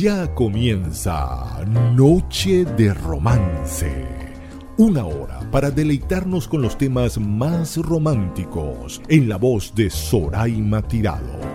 Ya comienza Noche de Romance. Una hora para deleitarnos con los temas más románticos en la voz de Soraima Tirado.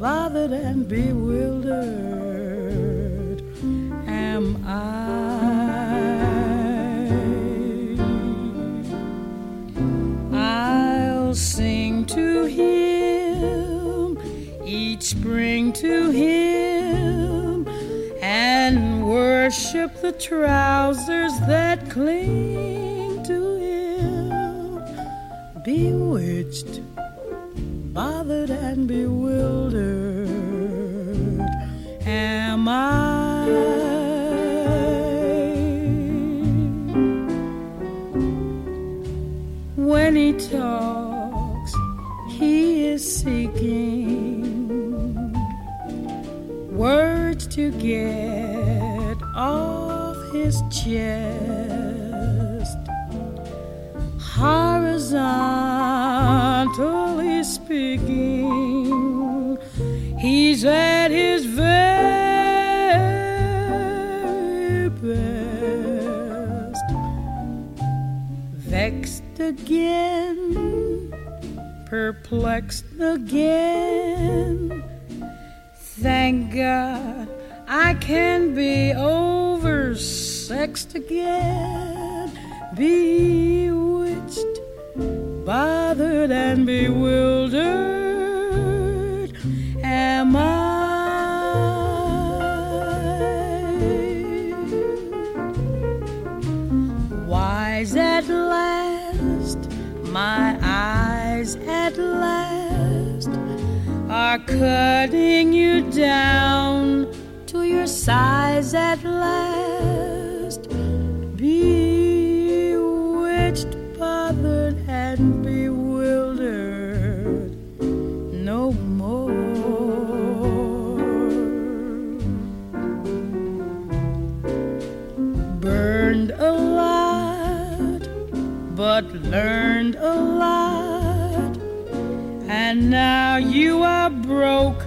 bothered and bewildered am I. I'll sing to him each spring to him and worship the trousers that cling to him. Bewitched bothered and bewildered. When he talks, he is seeking words to get off his chest. Horizontally speaking, he's. again, perplexed again. Thank God I can be oversexed again, bewitched, bothered, and bewildered. Cutting you down to your size at last. Bewitched, bothered, and bewildered. No more. Burned a lot, but learned a lot. And now you are broke,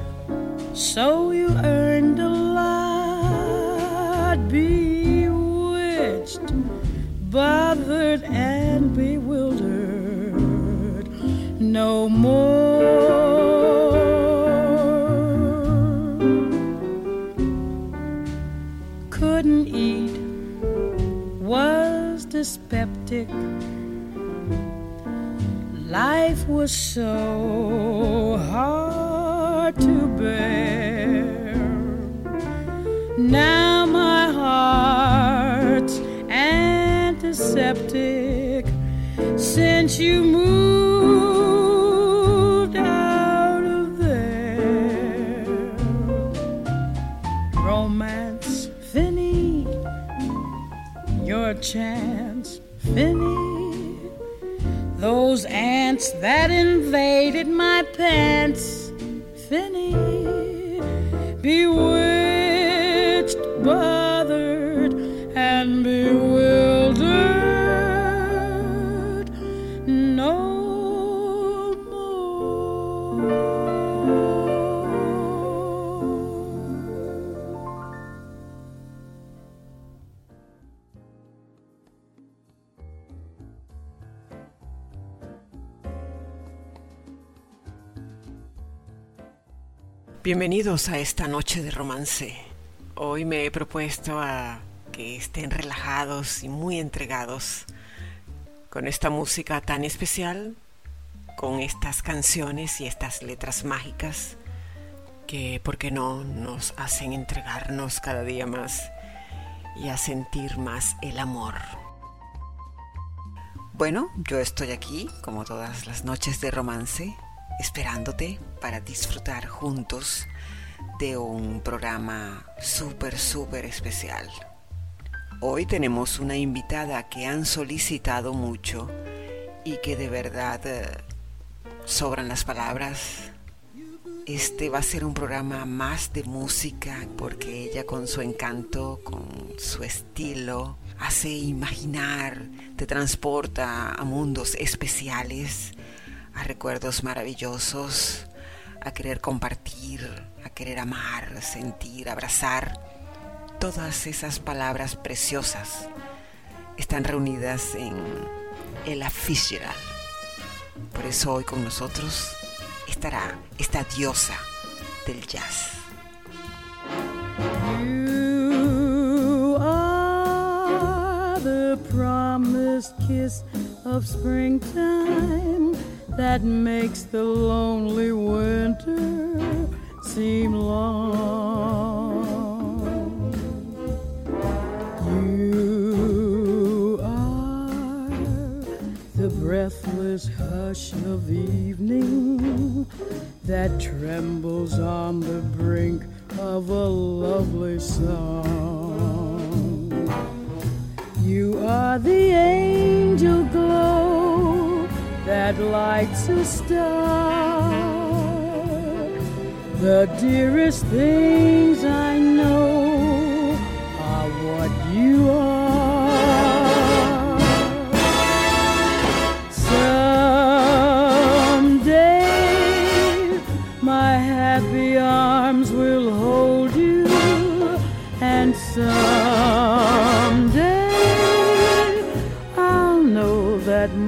so you earned a lot. Bewitched, bothered, and bewildered. No more. Couldn't eat, was dyspeptic. Life was so hard to bear. Now my heart's antiseptic since you moved out of there. Romance, Finny, your chance, Those ants that invaded my pants, Finny, bewitched, Bienvenidos a esta noche de romance. Hoy me he propuesto a que estén relajados y muy entregados con esta música tan especial, con estas canciones y estas letras mágicas que, ¿por qué no?, nos hacen entregarnos cada día más y a sentir más el amor. Bueno, yo estoy aquí, como todas las noches de romance, esperándote para disfrutar juntos de un programa súper, súper especial. Hoy tenemos una invitada que han solicitado mucho y que de verdad eh, sobran las palabras. Este va a ser un programa más de música porque ella con su encanto, con su estilo, hace imaginar, te transporta a mundos especiales recuerdos maravillosos, a querer compartir, a querer amar, sentir, abrazar. Todas esas palabras preciosas están reunidas en el Fitzgerald. Por eso hoy con nosotros estará esta diosa del jazz. The promised kiss of springtime that makes the lonely winter seem long. You are the breathless hush of evening that trembles on the brink of a lovely song. You are the angel glow that lights a star. The dearest things I know are what you are.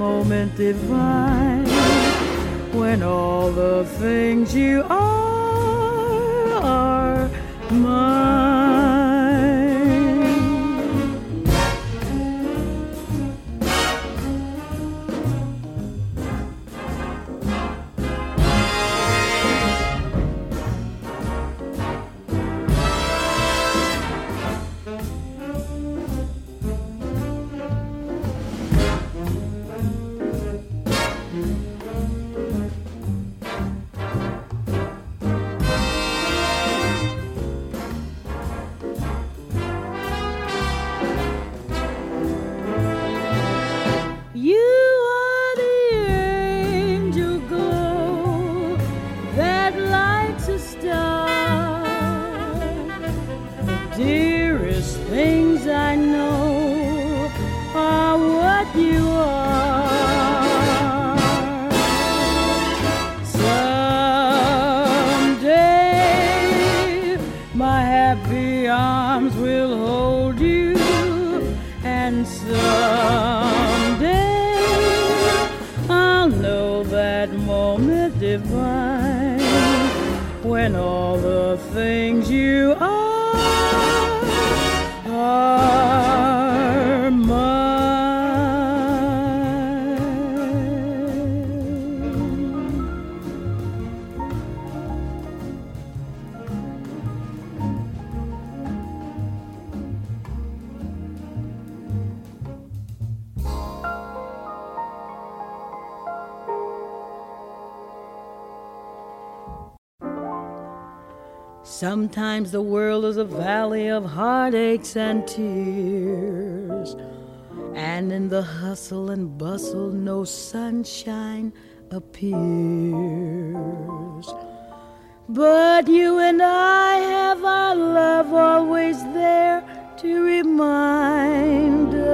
moment divine when all the things you are are mine. Someday I'll know that moment divine when all Sometimes the world is a valley of heartaches and tears. And in the hustle and bustle, no sunshine appears. But you and I have our love always there to remind us.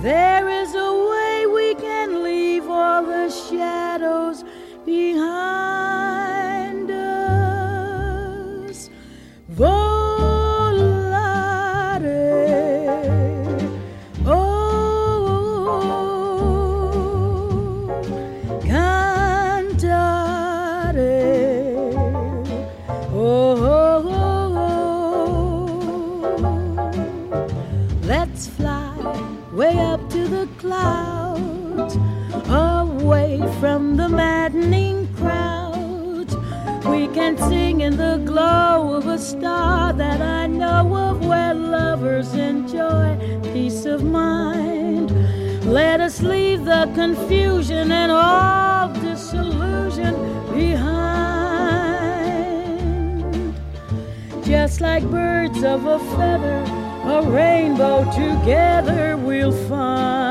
There is a way we can leave all the shadows behind away from the maddening crowd. We can sing in the glow of a star that I know of where lovers enjoy peace of mind. Let us leave the confusion and all disillusion behind. Just like birds of a feather, a rainbow together we'll find.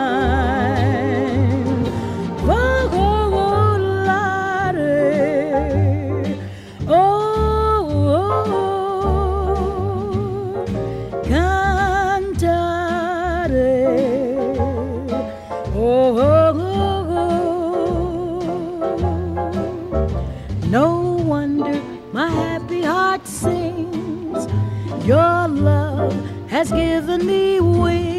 Your love has given me wings.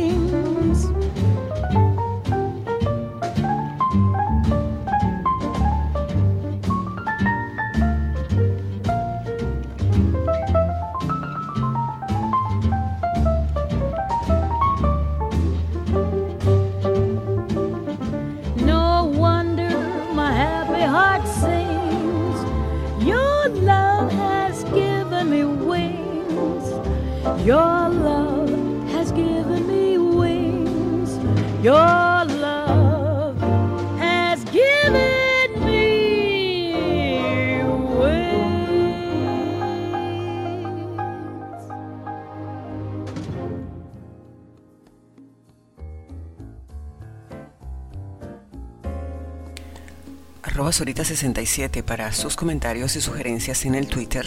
Arroba Sorita67 para sus comentarios y sugerencias en el Twitter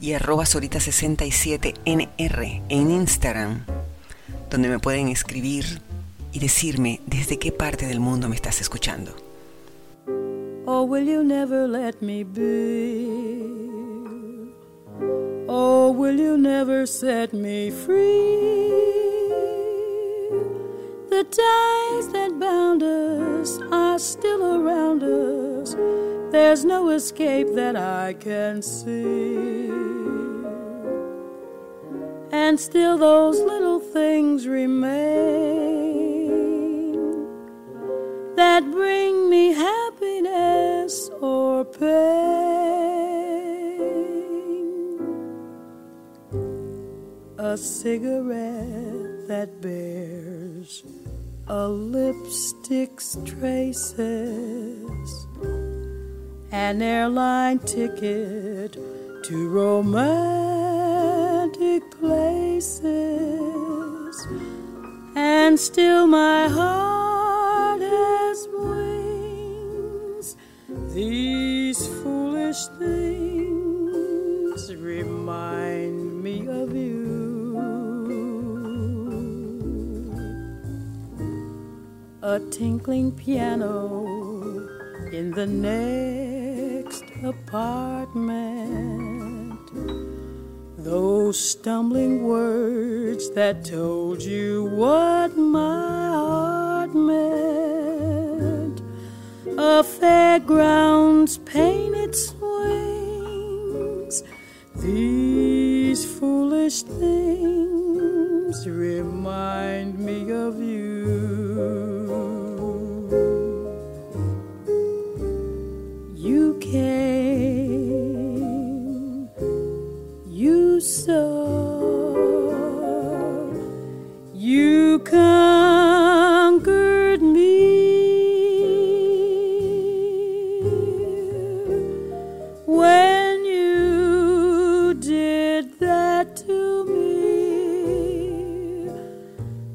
y arroba Sorita67NR en Instagram, donde me pueden escribir y decirme desde qué parte del mundo me estás escuchando. Oh, will you never let me be? Oh, will you never set me free? The ties that bound us are still around us. There's no escape that I can see. And still, those little things remain that bring me happiness or pain. A cigarette that bears a lipstick's traces, an airline ticket to romantic places, and still my heart has wings. These foolish things remind me of you. A tinkling piano in the next apartment. Those stumbling words that told you what my heart meant. A fairground's painted swings. These foolish things remind me of you. came, conquered me when you did that to me.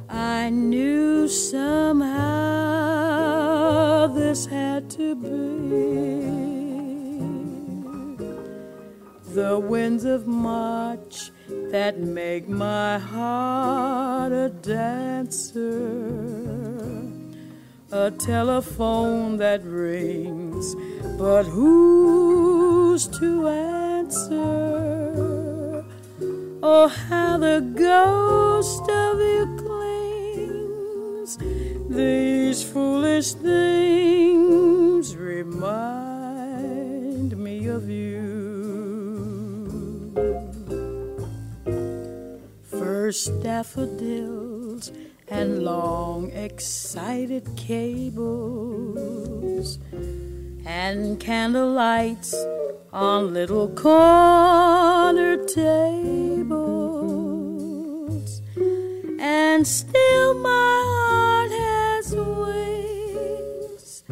I knew somehow this had to be the winds of March that make my heart a dancer, a telephone that rings, but who's to answer? Oh, how the ghost of you clings, these foolish things remind first daffodils and long excited cables and candle lights on little corner tables. And still my heart has wings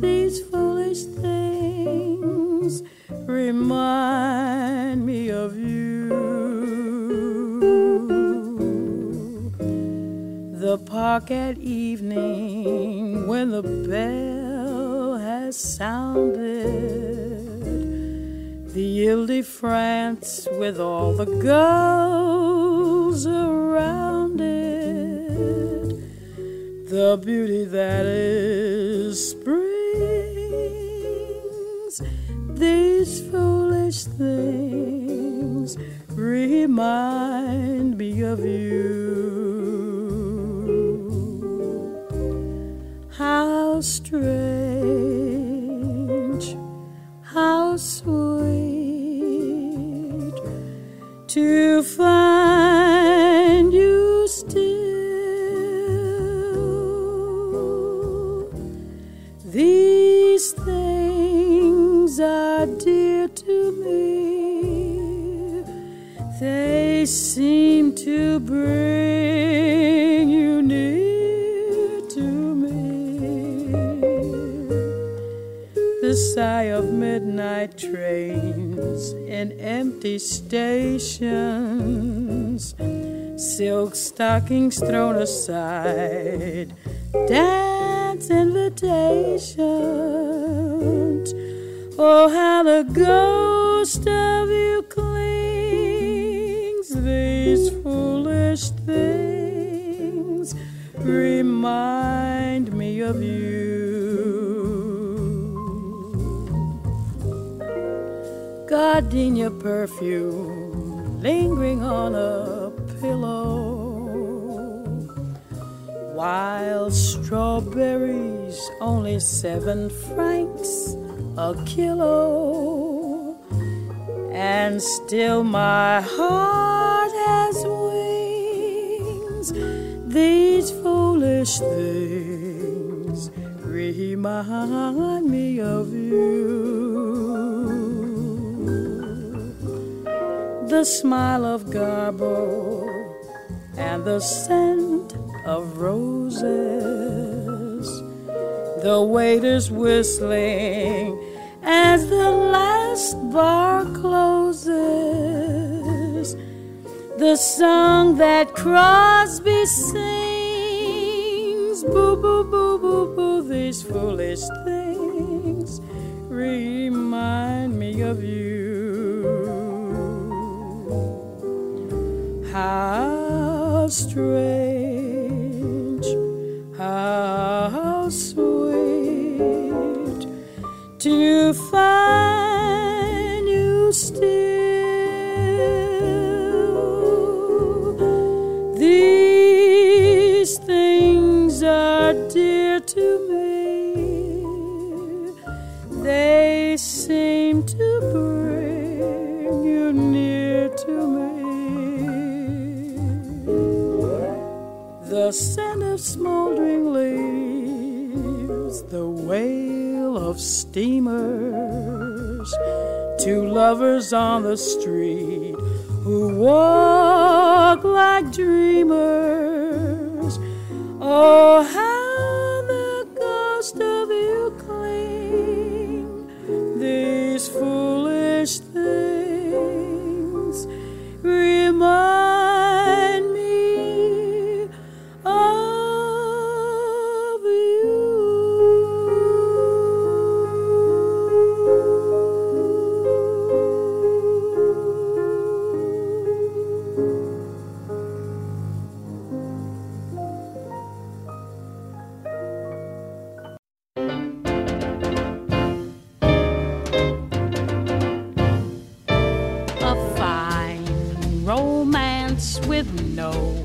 these foolish things remind me of you the park at evening when the bell has sounded. The Ile de France with all the girls around it. The beauty that is spring's. These foolish things remind me of you. Stockings thrown aside, dance invitations. Oh, how the ghost of you clings, these foolish things remind me of you. gardenia perfume lingering on a Wild strawberries, only seven francs a kilo. And still my heart has wings. These foolish things remind me of you the smile of Garbo and the scent of roses, the waiters whistling as the last bar closes, the song that Crosby sings, boo boo boo boo boo, these foolish things remind me of you. How strange, how sweet to find you still. These things are dear to me. They seem to bring The scent of smoldering leaves, the wail of steamers, two lovers on the street who walk like dreamers. Oh, how the ghost of you cling, these foolish things remind romance with no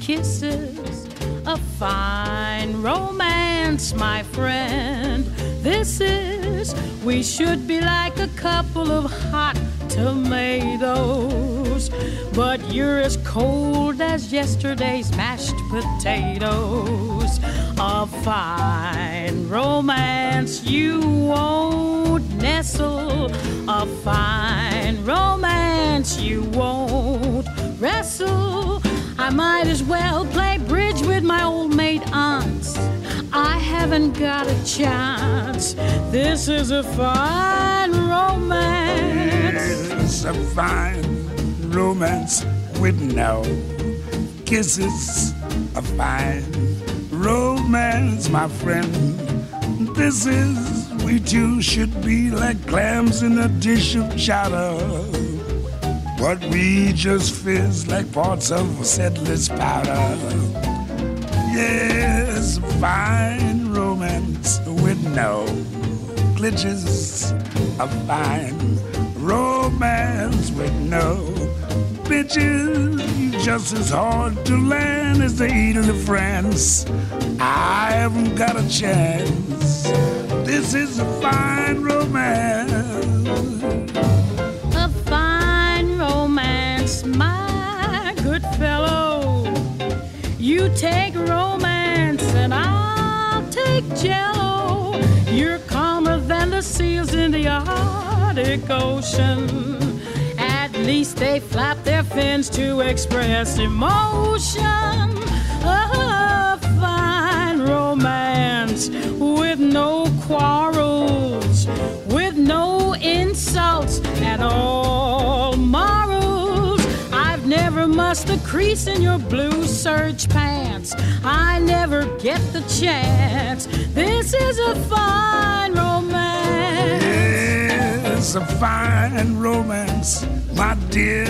kisses. A fine romance, my friend. This is, we should be like a couple of hot tomatoes. But you're as cold as yesterday's mashed potatoes. A fine romance, you won't nestle. A fine romance, you won't wrestle. I might as well play bridge with my old maid aunts. I haven't got a chance. This is a fine romance. It's a fine romance with no kisses. A fine romance, my friend. This is, we two should be like clams in a dish of chowder. But we just fizz like parts of a Seidlitz powder. Yes, fine romance with no glitches. A fine romance with no bitches. Just as hard to land as the Ile de France. I haven't got a chance. This is a fine romance. a fine romance, my good fellow. You take romance and I'll take jello. You're calmer than the seals in the Arctic Ocean. At least they flap their fins to express emotion. A fine romance with no quarrels, with no insults at all morals. I've never mussed the crease in your blue serge pants. I never get the chance. This is a fine romance. Yes, a fine romance, my dear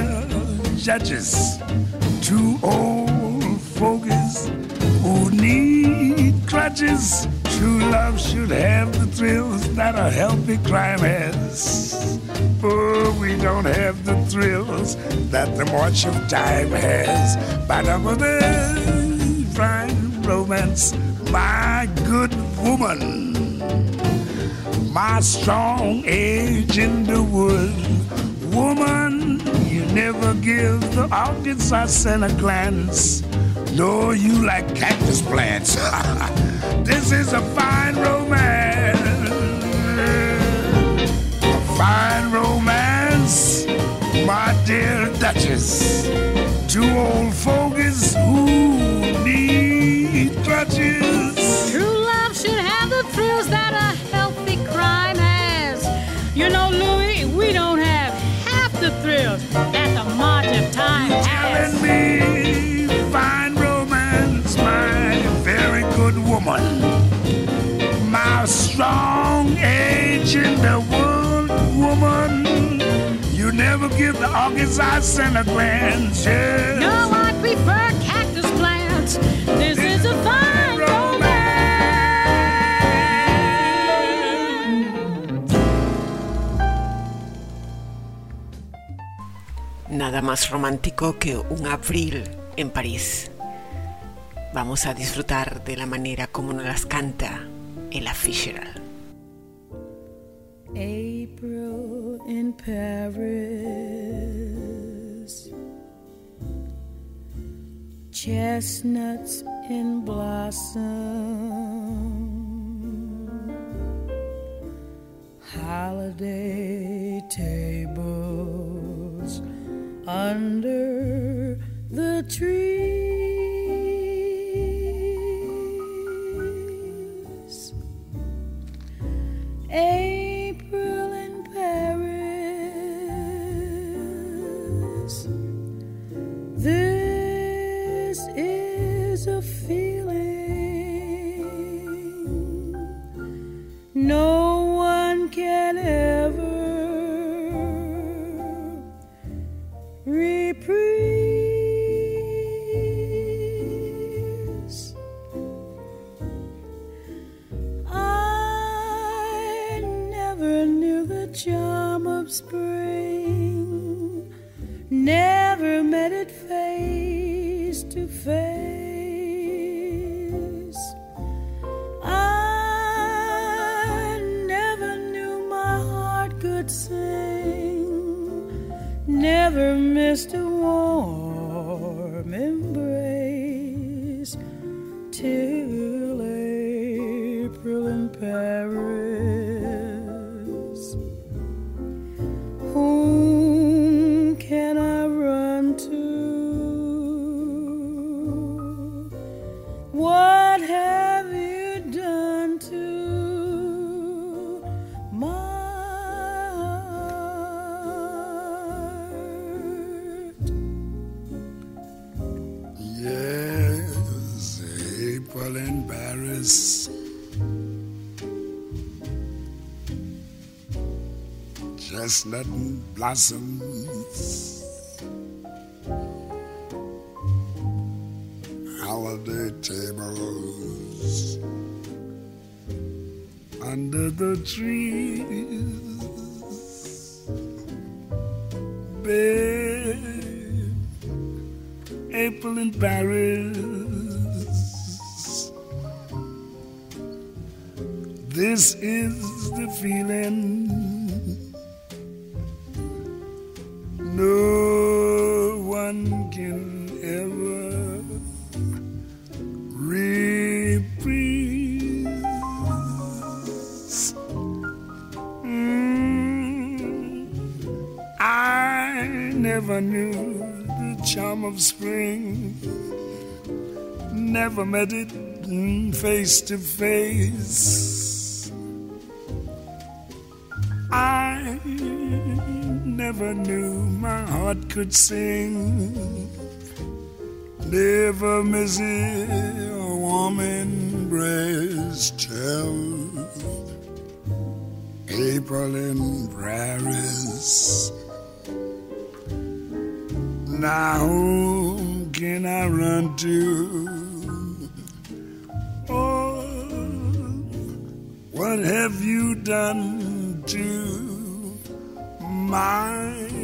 judges. Two old fogies need crutches. True love should have the thrills that a healthy crime has. But we don't have the thrills that the march of time has. But I'm a fine romance, my good woman my strong age in the wood. Woman, you never give the audience a glance. No, you like cactus plants. this is a fine romance. A fine romance, my dear Duchess. Two old fogies who need crutches. True love should have the thrills that a healthy crime has. You know, Louis, we don't have half the thrills that the march of time has. telling me age in the world, woman. never give the orchids I sent a glance. Yes. No, I prefer cactus plants. This is a fine romance. Nada más romántico que un abril en París. Vamos a disfrutar de la manera como nos las canta Ella Fitzgerald. April in Paris, chestnuts in blossom, holiday tables under the trees. April no one can ever reprise. I never knew the charm of spring, never met it face to face. Never missed a warm embrace till April in Paris. Chestnut blossoms. Holiday tables under the trees. Babe, April in Paris. This is the feeling of spring, never met it face to face. I never knew my heart could sing, never miss it, a warm embrace till April in Paris. Now whom can I run to? Oh, what have you done to my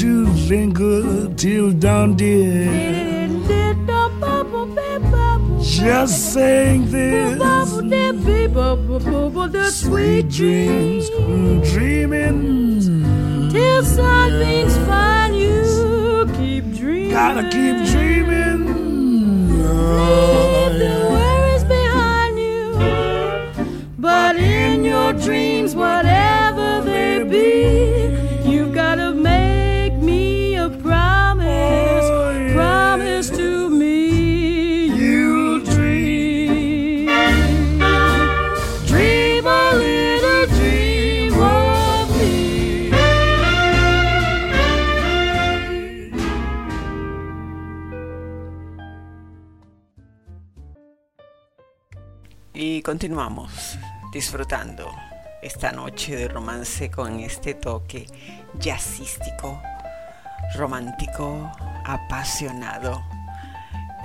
to linger till dawn, dear. Just saying this. Sweet dreams, dreaming. Till something's fine, you keep dreaming. Gotta keep dreaming. Leave the worries behind you. But in your dreams, whatever they be. y continuamos disfrutando esta noche de romance con este toque jazzístico, romántico, apasionado.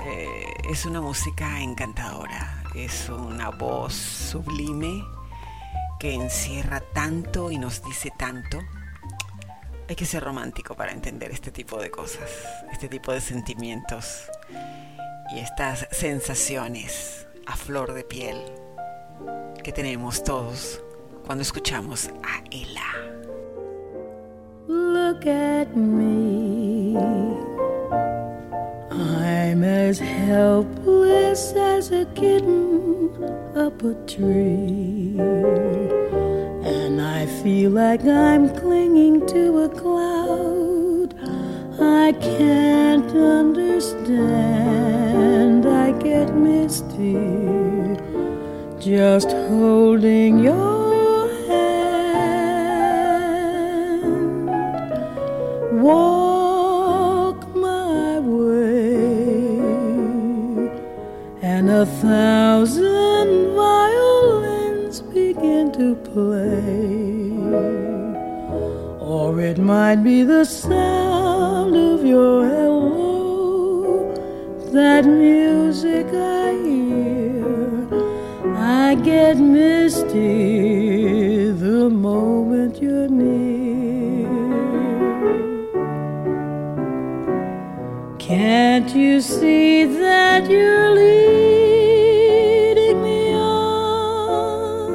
Eh, es una música encantadora, es una voz sublime que encierra tanto y nos dice tanto. Hay que ser romántico para entender este tipo de cosas, este tipo de sentimientos y estas sensaciones a flor de piel. que tenemos todos cuando escuchamos a Ella. Look at me. I'm as helpless as a kitten up a tree. And I feel like I'm clinging to a cloud. I can't understand. I get misty just holding your hand. Walk my way, and a thousand violins begin to play. Or it might be the sound of your hello, that music I hear I get misty the moment you're near. Can't you see that you're leading me on?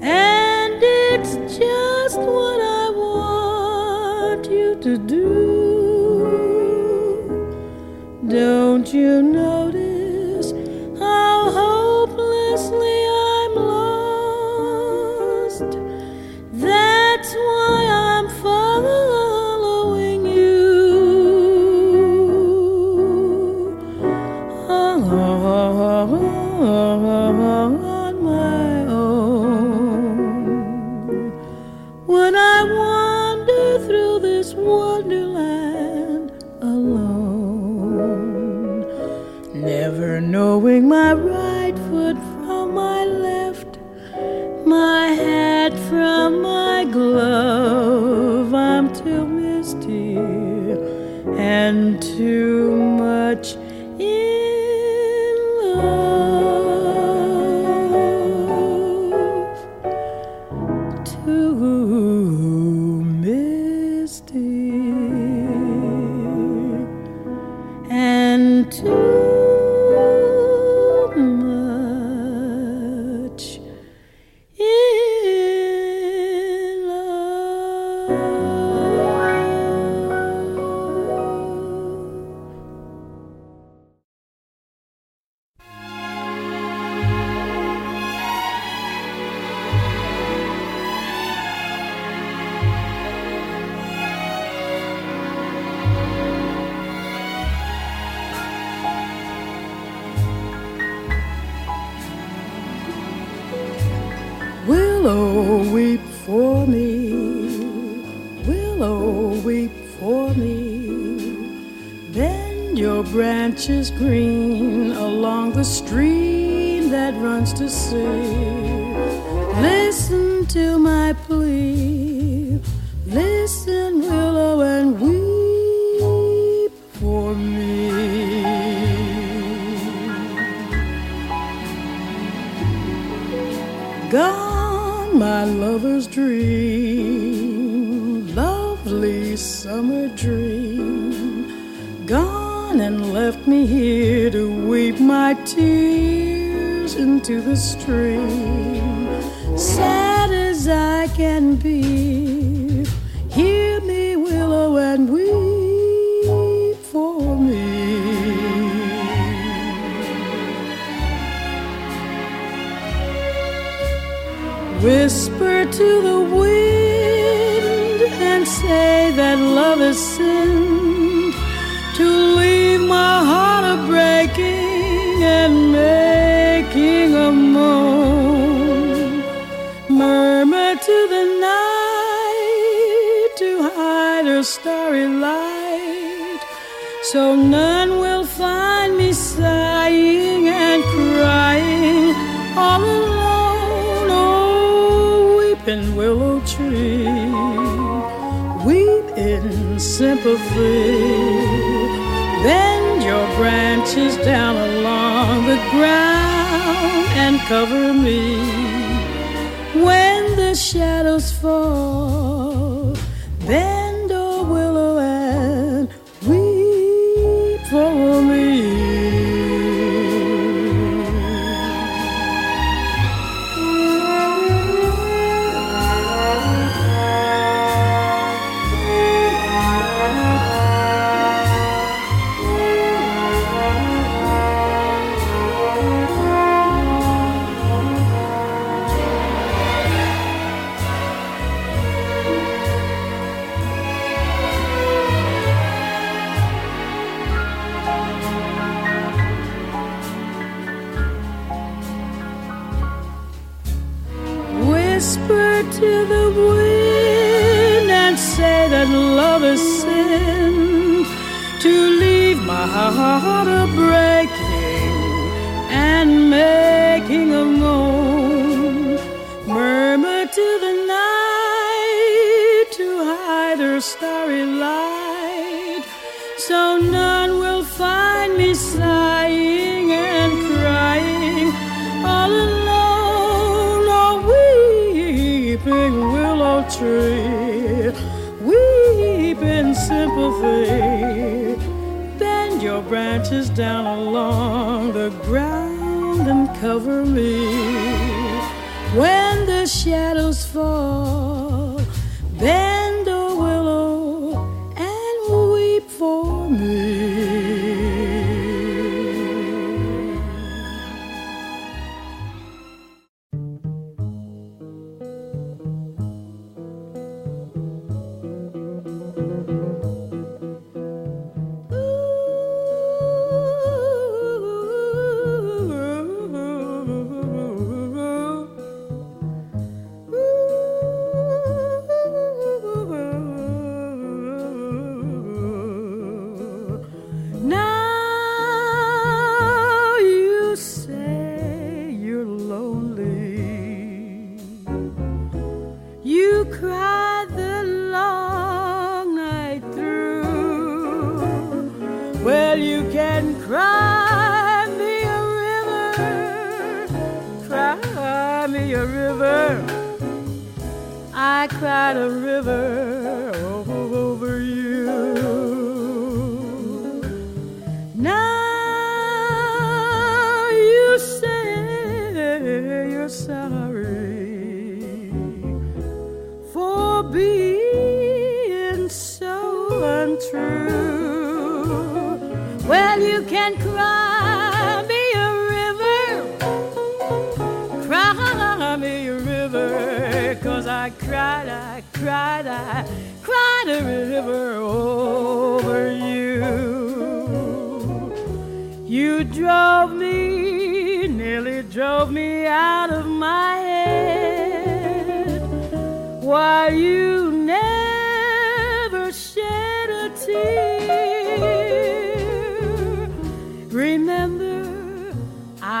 And it's just what I want you to do. Don't you know? weeping willow tree. Weep in sympathy. Bend your branches down along the ground and cover me. When the shadows fall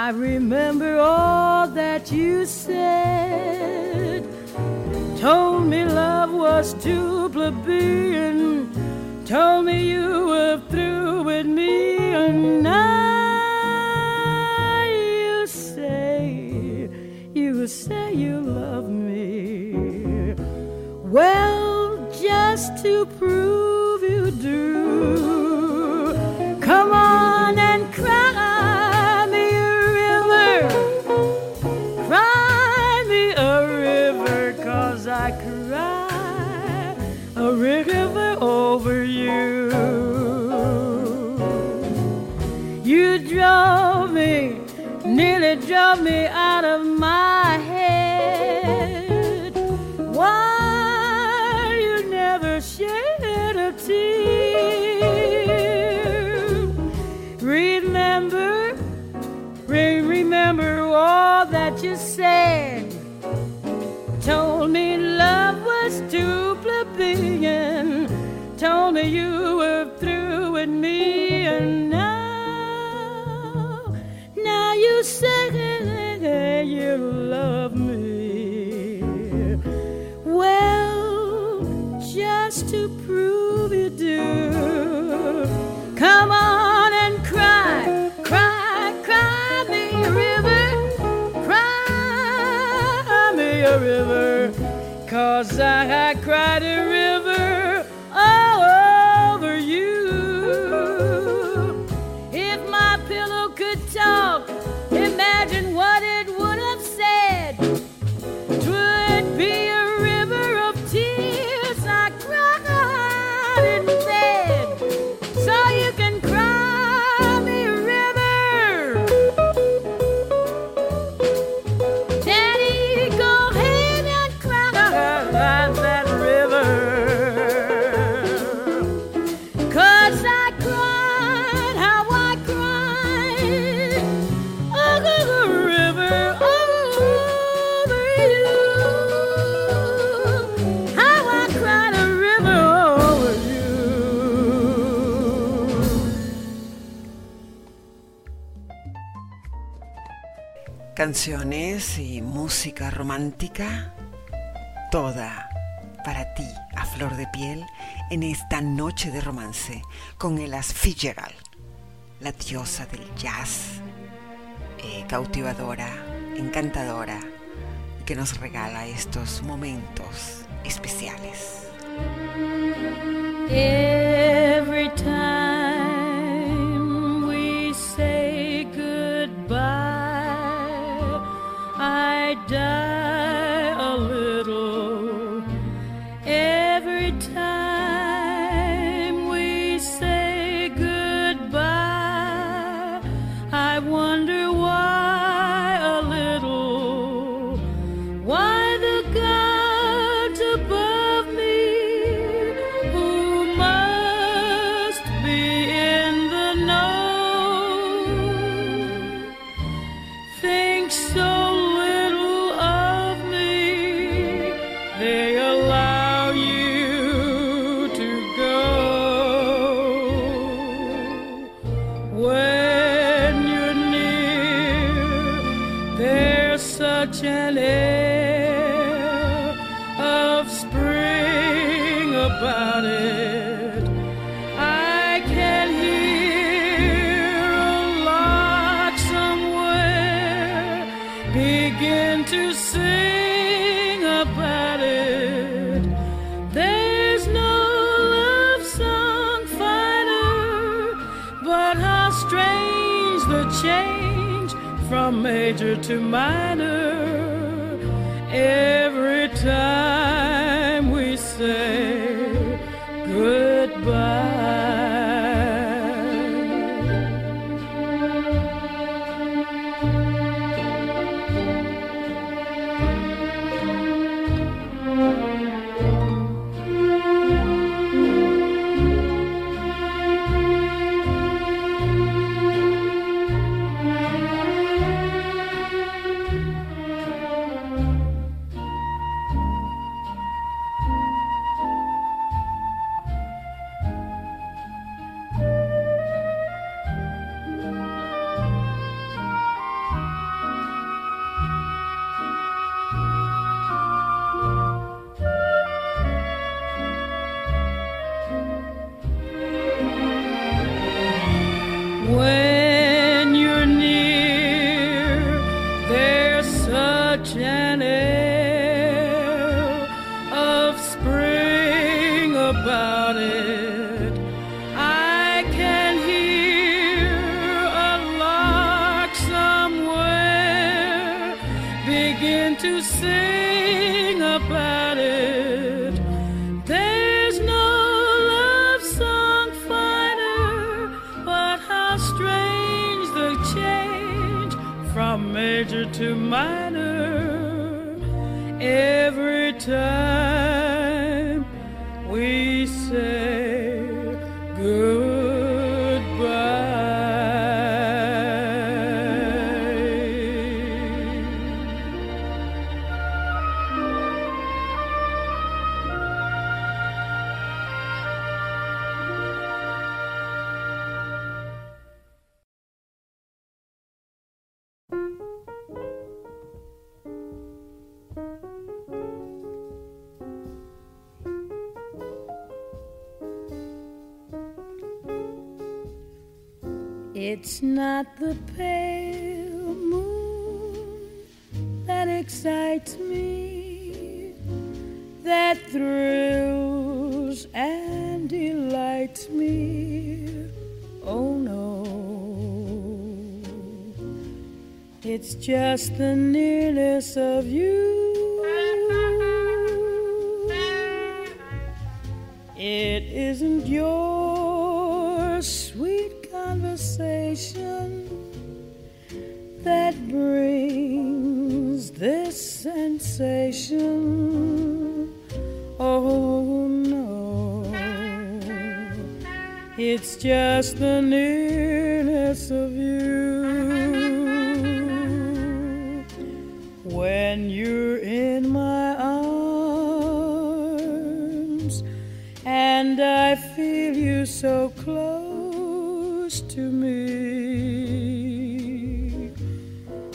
I remember all that you said. Told me love was too plebeian. Told me you were through with me, and now you say, you say you love me. Well, nearly drove me out of my head. Why you never shed a tear? Remember, re- remember all that you said. Told me love was too plebeian. Told me you you say you love me. Well, just to prove you do, come on and cry, cry, cry me a river, cry me a river, cause I, I canciones y música romántica, toda para ti a flor de piel en esta noche de romance con Elas Fitzgerald, la diosa del jazz, eh, cautivadora, encantadora, que nos regala estos momentos especiales. die. Such an air of spring about it. the close to me.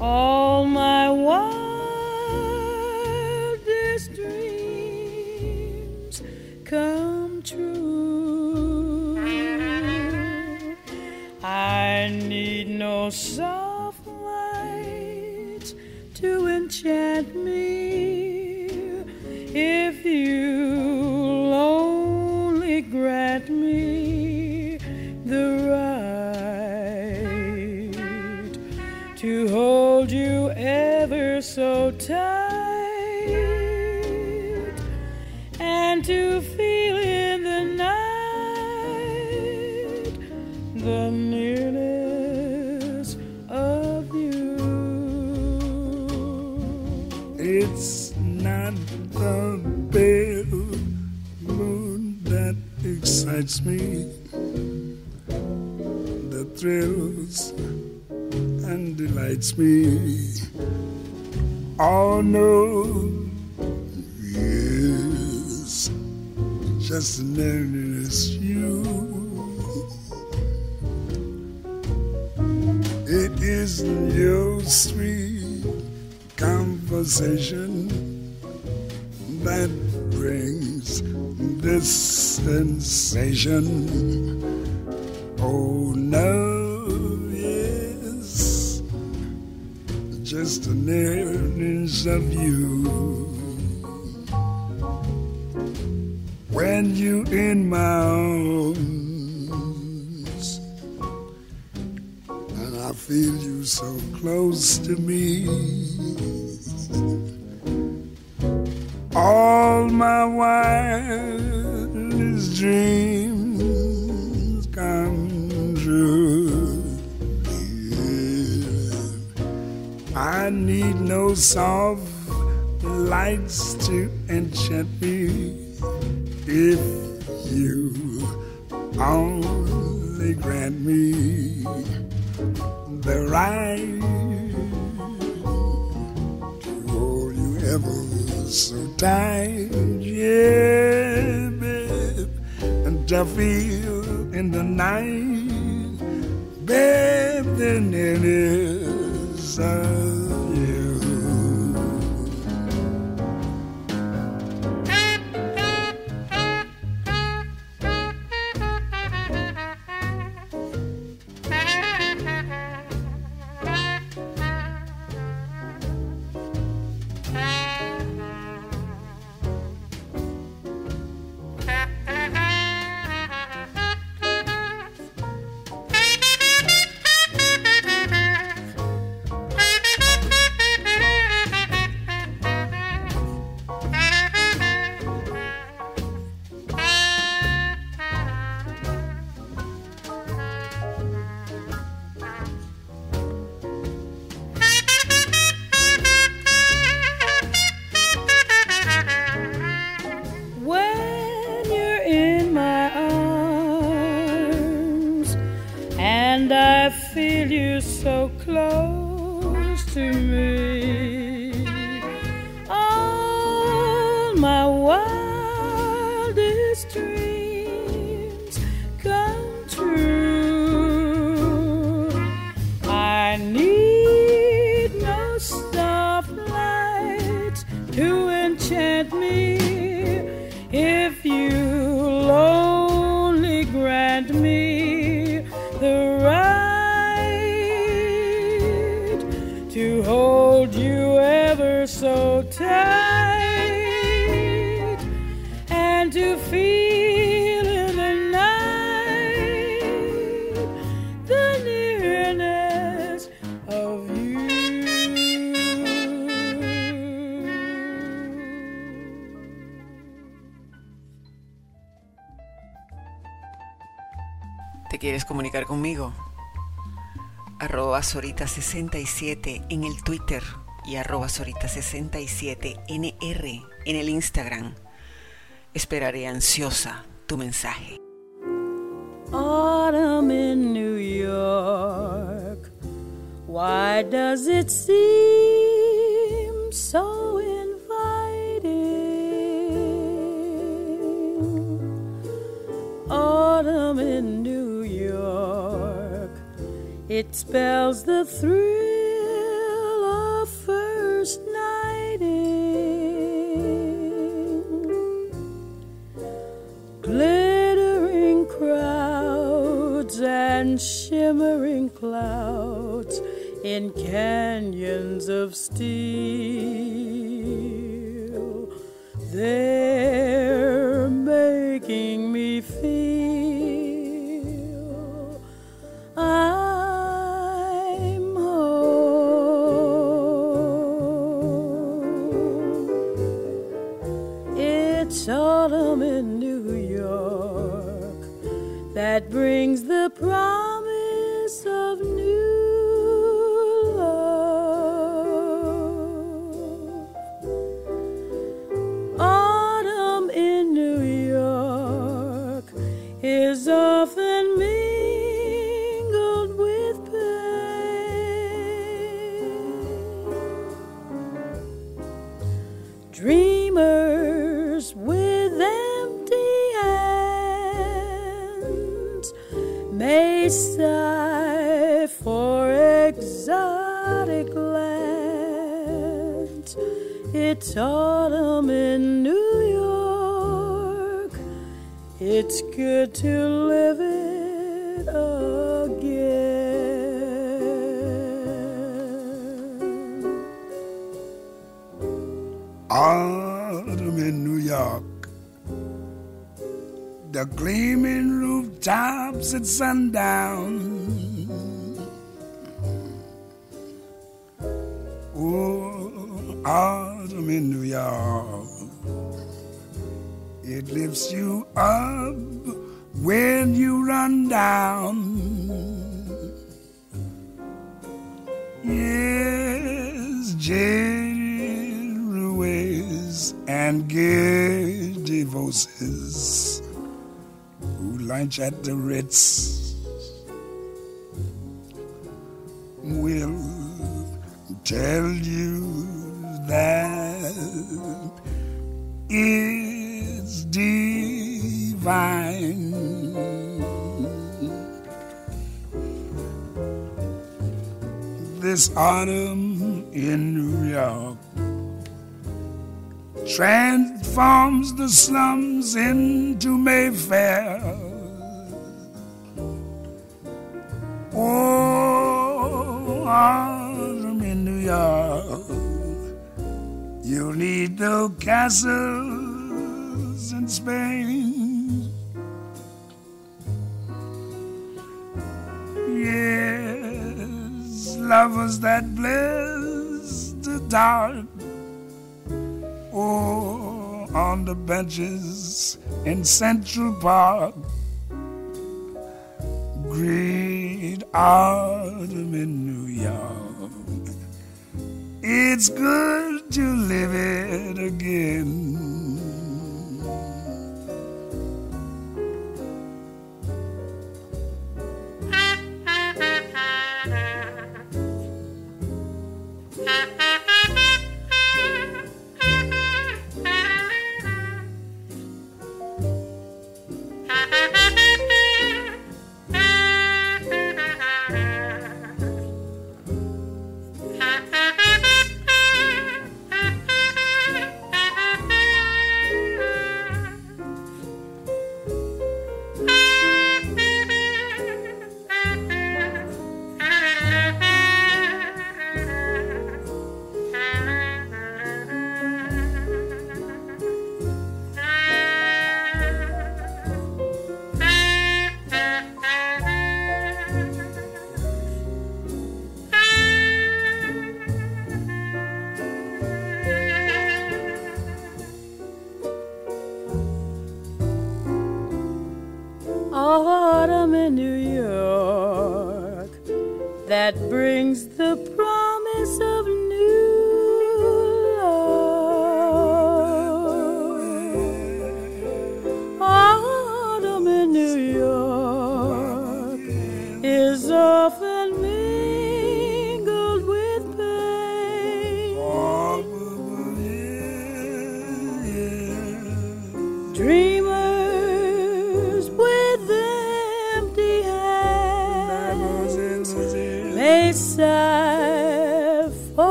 All my wildest dreams come true. I need no sun. excites me, that thrills and delights me. Oh no, yes, just know Oh, no, yes, just the nearness of you. Sorita67 en el Twitter y arroba Sorita67NR en el Instagram. Esperaré ansiosa tu mensaje. Autumn in New York. Why does it seem It spells the thrill of first nighting, glittering crowds and shimmering clouds in canyons of steel. Rooftops at the Ritz will tell you that it's divine. This autumn in New York transforms the slums into Mayfair. Autumn in New York. You'll need no castles in Spain. Yes, lovers that bless the dark. Oh, on the benches in Central Park. Great autumn in York. It's good to live it again.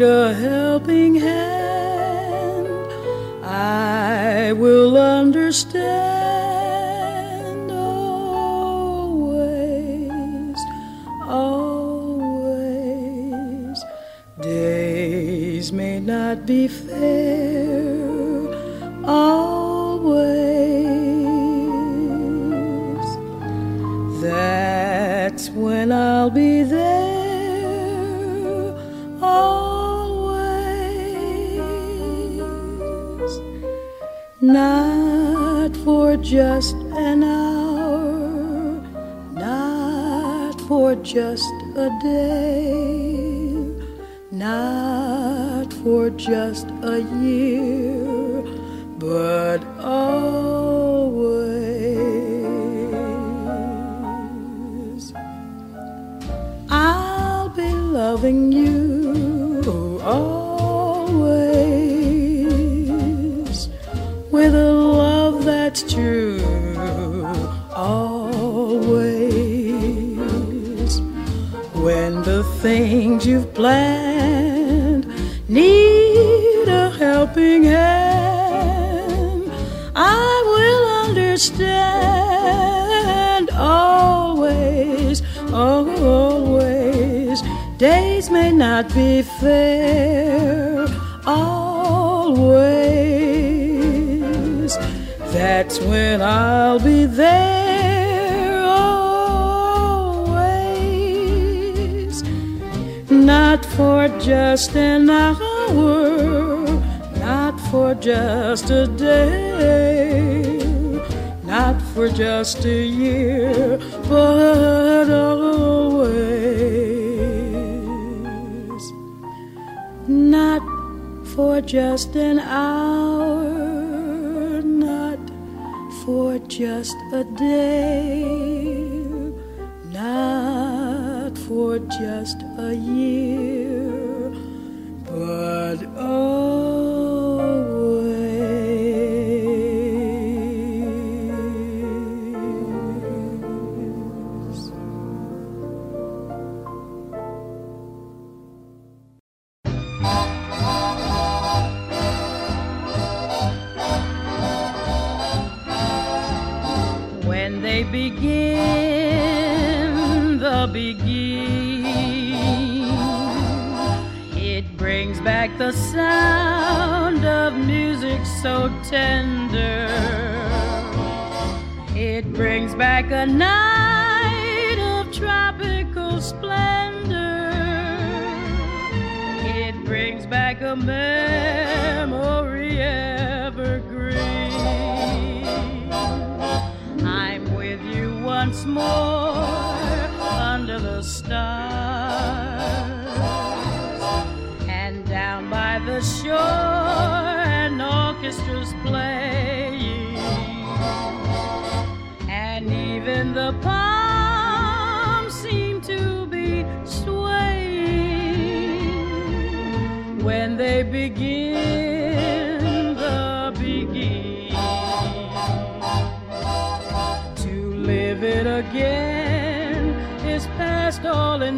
Need a helping hand I will understand always, always. Days may not be just a day, not for just a year, not be fair, always that's when I'll be there always. Not for just an hour, not for just a day, not for just a year, but just an hour not for just a day,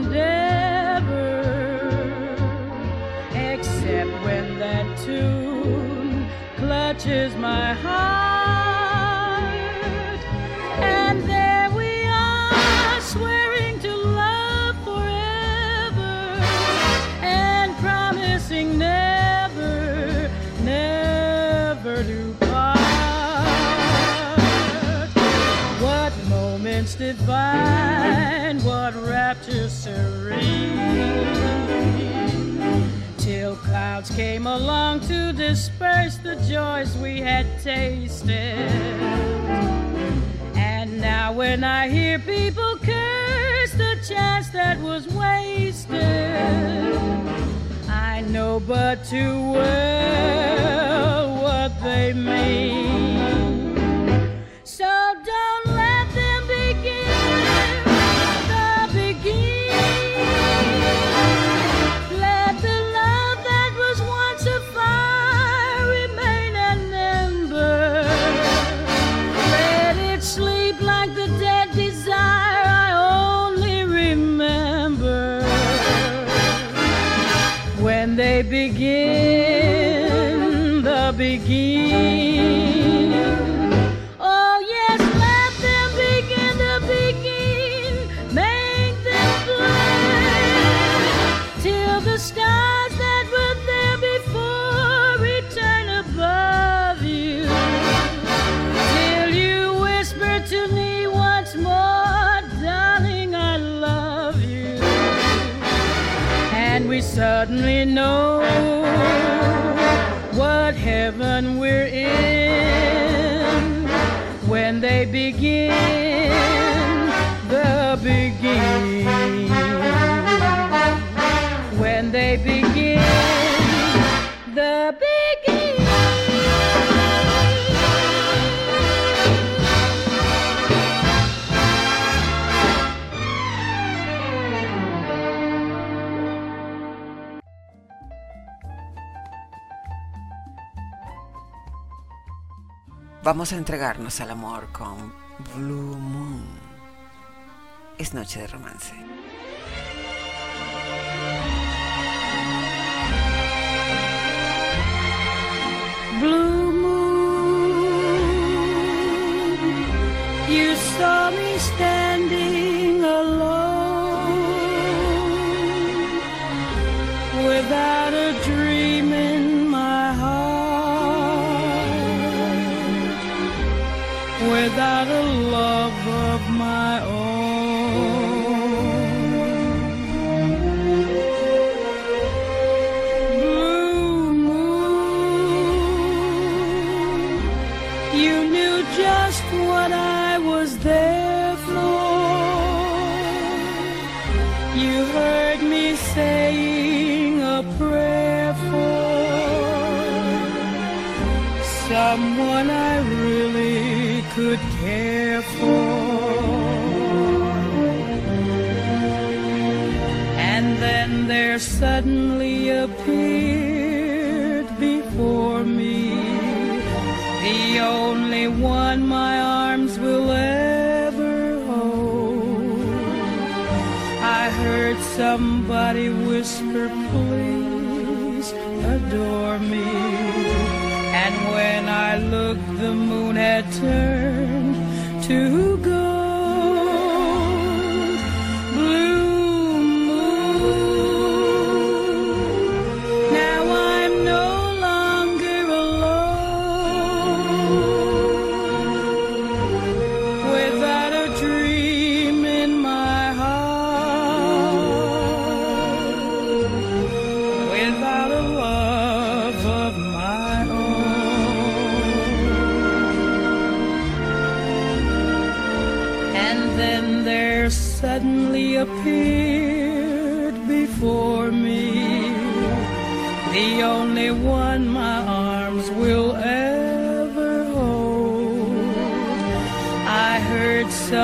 endeavor, except when that tune clutches my heart, came along to disperse the joys we had tasted. And now when I hear people curse the chance that was wasted, I know but too well what they mean. Vamos a entregarnos al amor con Blue Moon. Es noche de romance. blue moon. You saw me standing without a love of my own. Could care for. And then there suddenly appeared before me the only one my arms will ever hold. I heard somebody whisper, please adore me. And when I looked, the moon had turned to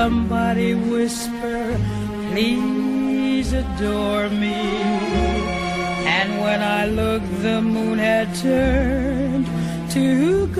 somebody whisper, please adore me. And when I looked, the moon had turned to gold.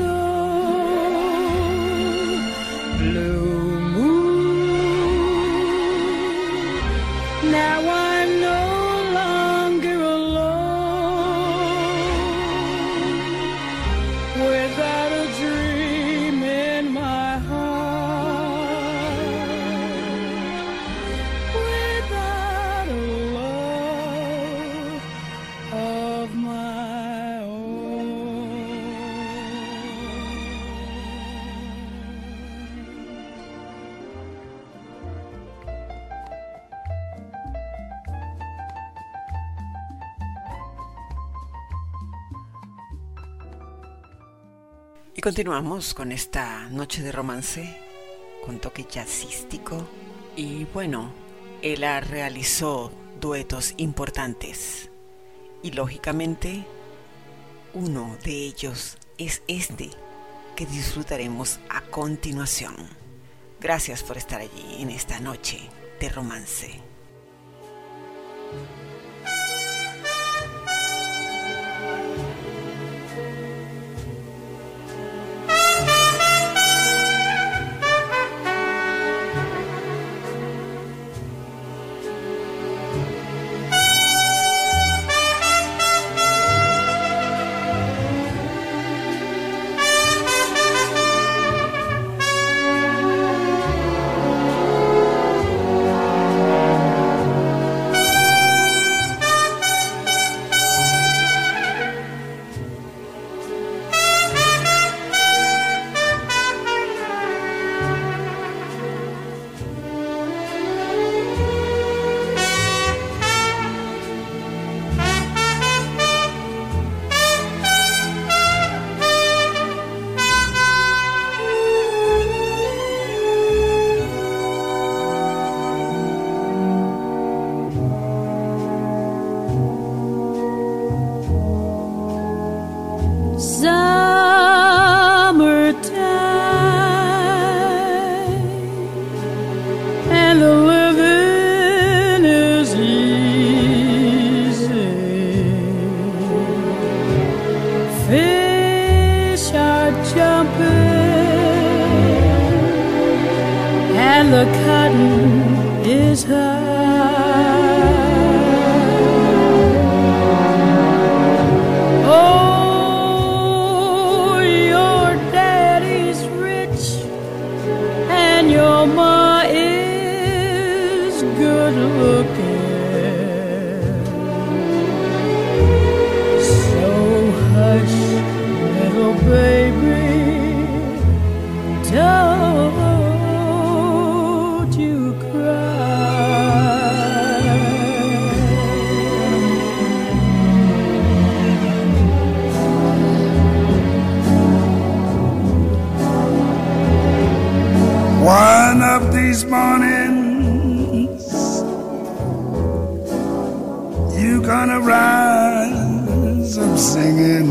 Continuamos con esta noche de romance con toque jazzístico. Y bueno, ella realizó duetos importantes. Y lógicamente, uno de ellos es este que disfrutaremos a continuación. Gracias por estar allí en esta noche de romance. and the cotton is high. when I rise, I'm singing.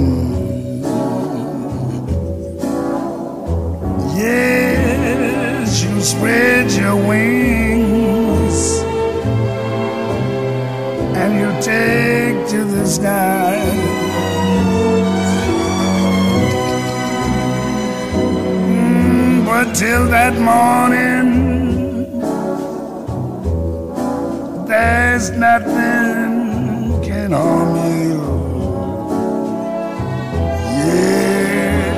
Yes, you spread your wings and you take to the sky. Mm, but till that morning, there's nothing waiting on you. Yes,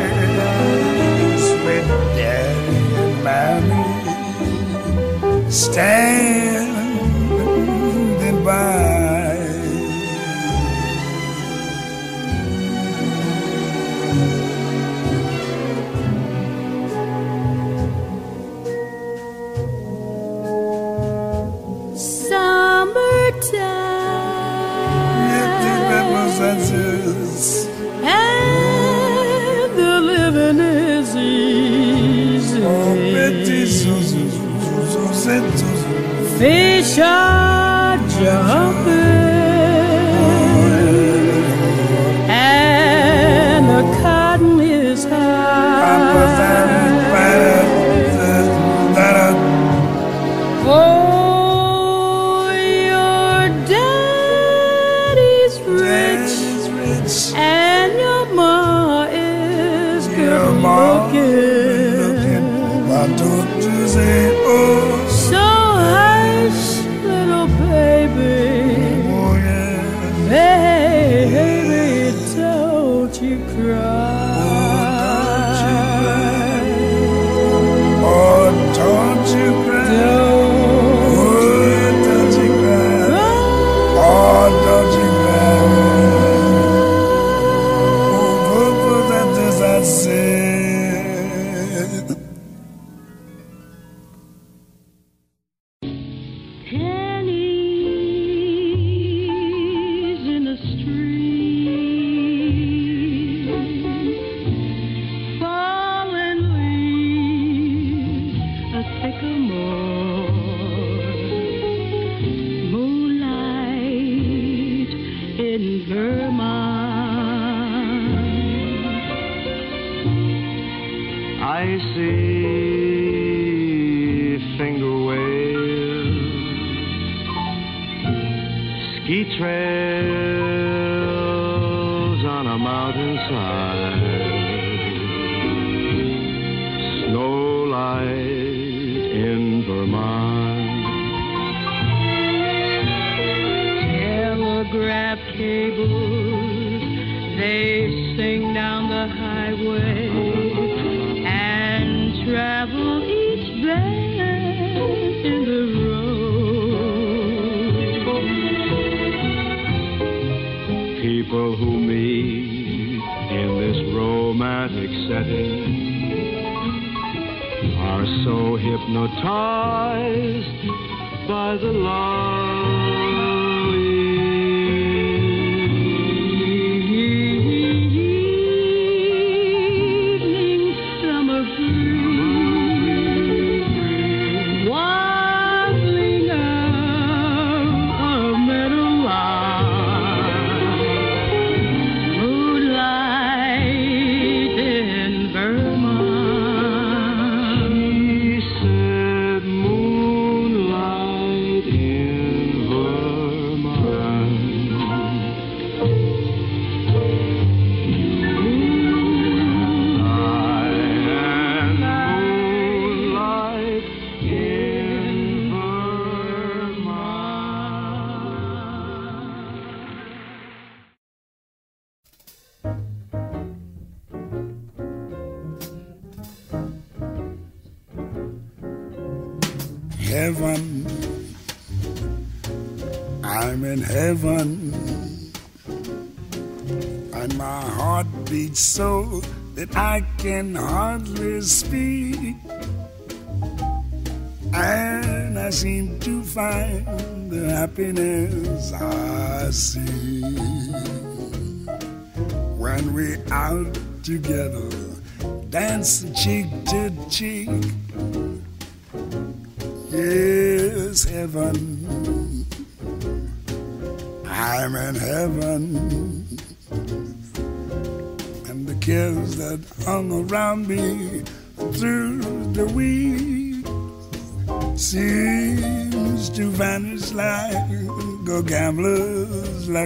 with daddy and mommy, stay. fisher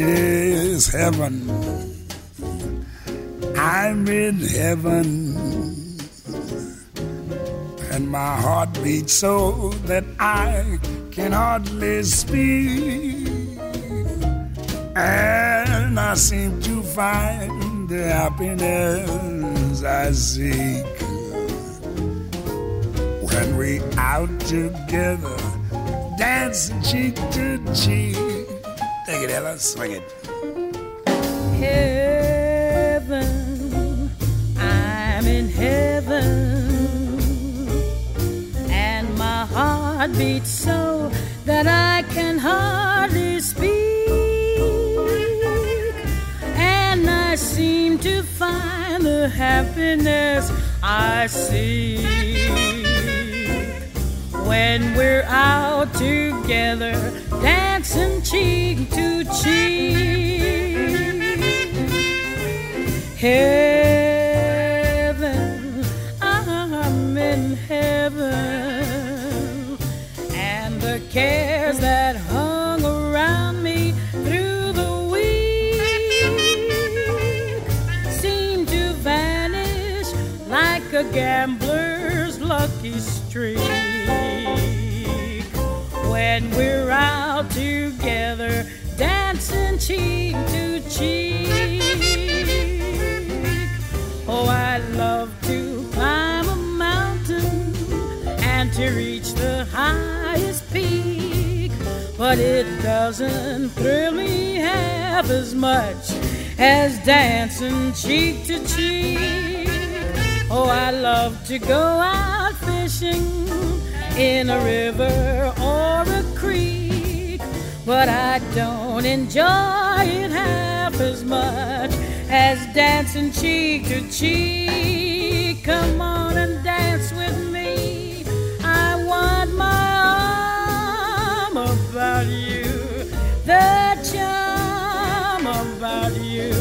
Yes, heaven. I'm in heaven and my heart beats so that I can hardly speak. And I seem to find the happiness I seek when we out together, dancing cheek to cheek. Take it, Ella, swing it. Heaven, I'm in heaven and my heart beats so that I can hardly speak. And I seem to find the happiness I seek when we're out together, dancing cheek to cheek. Heaven, I'm in heaven and the cares that hung around me through the week seem to vanish like a gambler's lucky streak when we're out together dancing cheek to cheek. Oh, I'd love to climb a mountain and to reach the highest peak, but it doesn't thrill me half as much as dancing cheek to cheek. Oh, I love to go out fishing in a river or but I don't enjoy it half as much as dancing cheek to cheek. Come on and dance with me. I want my arm about you, the charm about you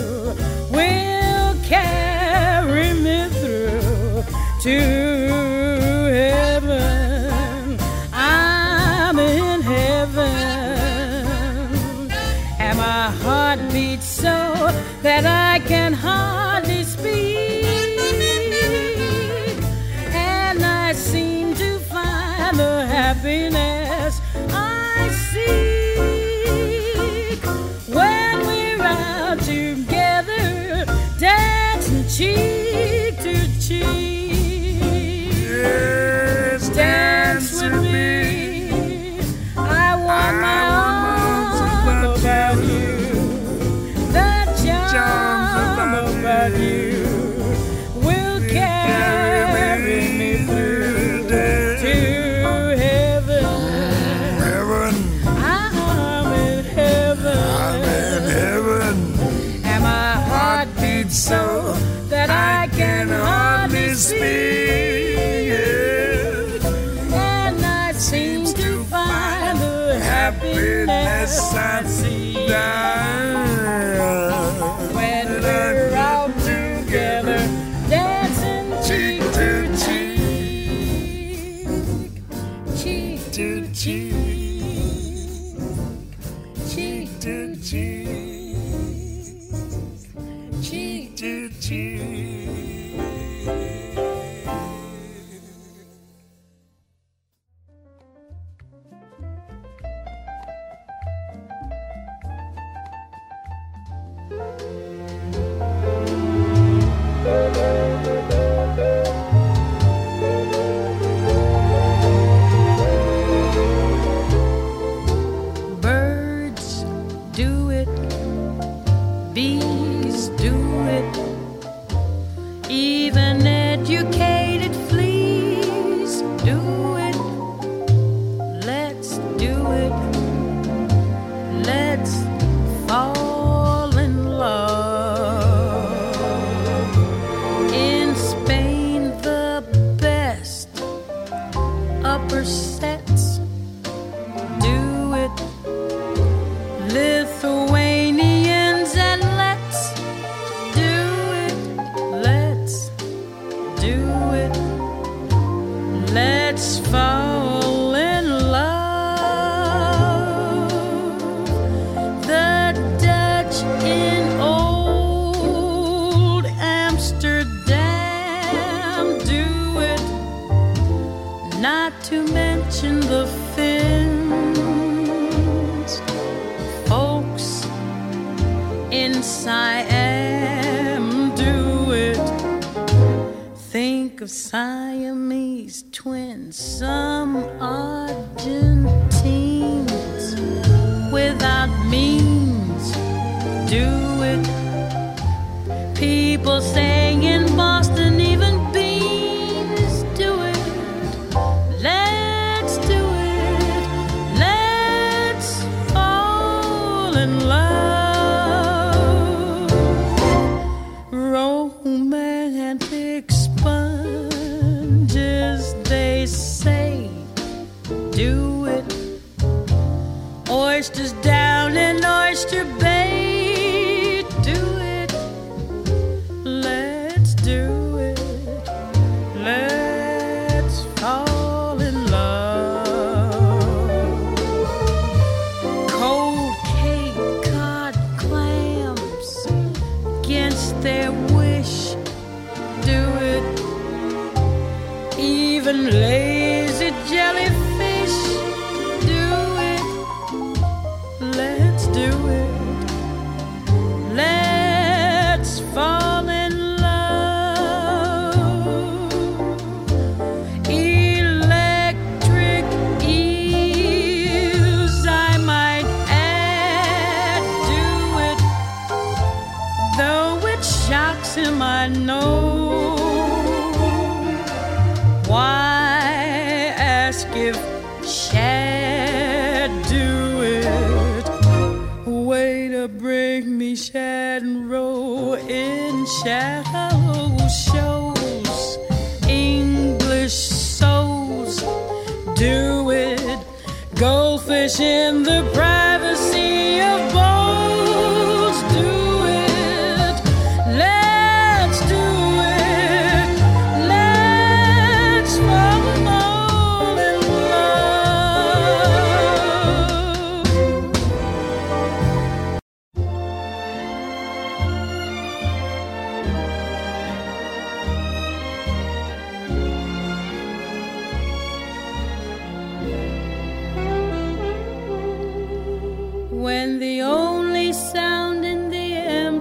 will carry me through to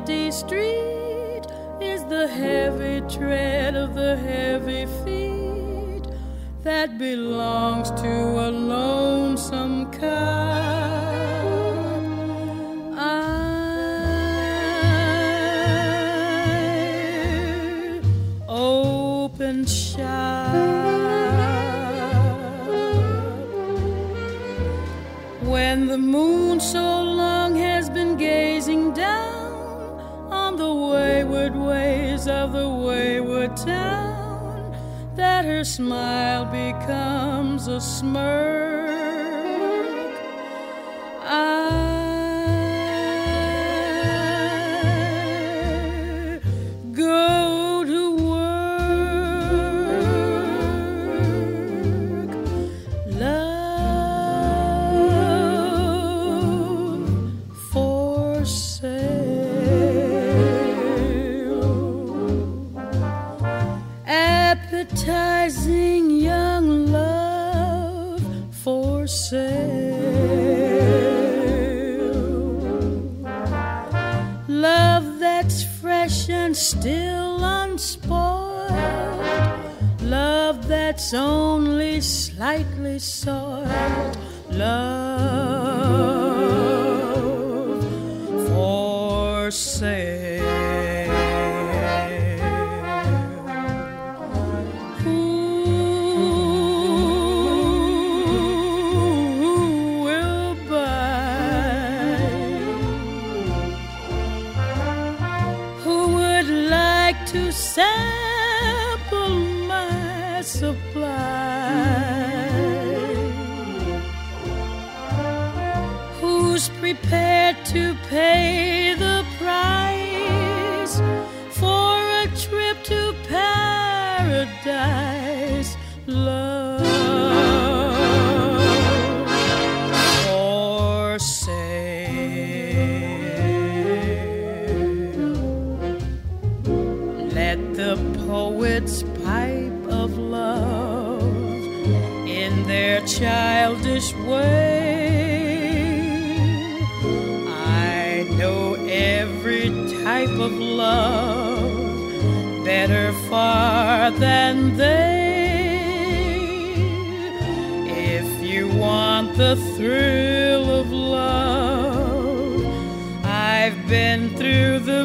empty street is the heavy tread of the heavy feet that belongs to a lonesome cop. I open shop when the moon so of the wayward town that her smile becomes a smirk. That's only slightly soiled, love for sale. Pay the price for a trip to paradise. Love for sale. Let the poets pipe of love in their childish better far than they. If you want the thrill of love, I've been through the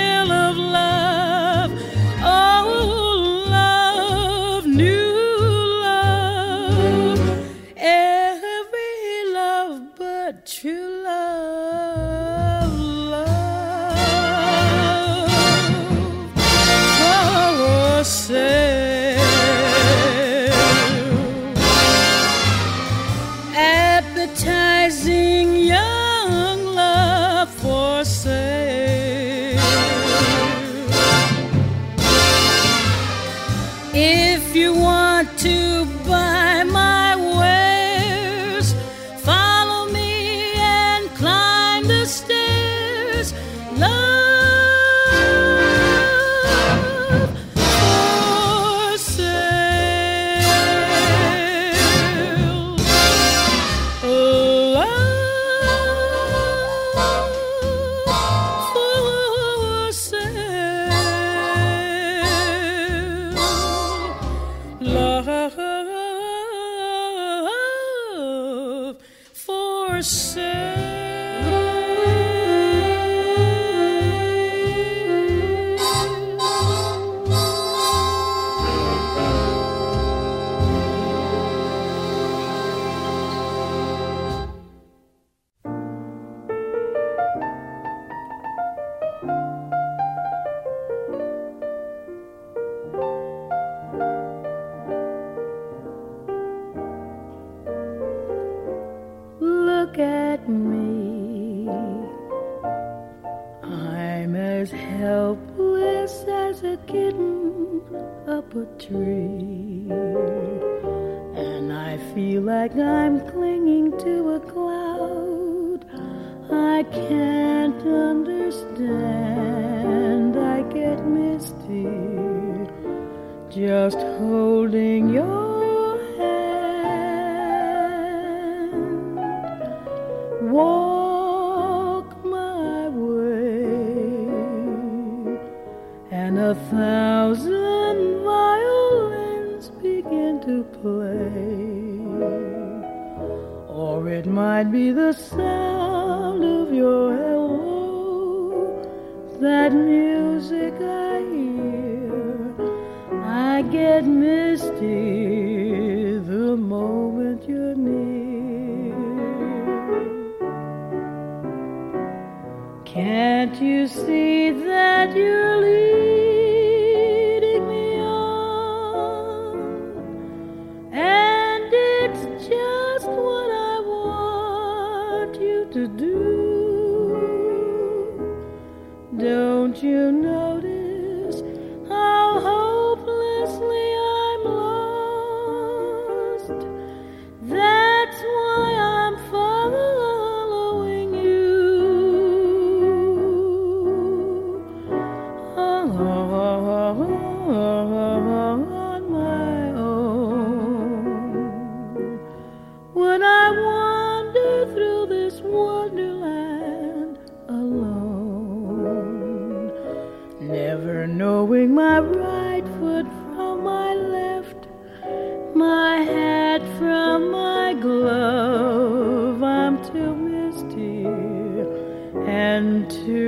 to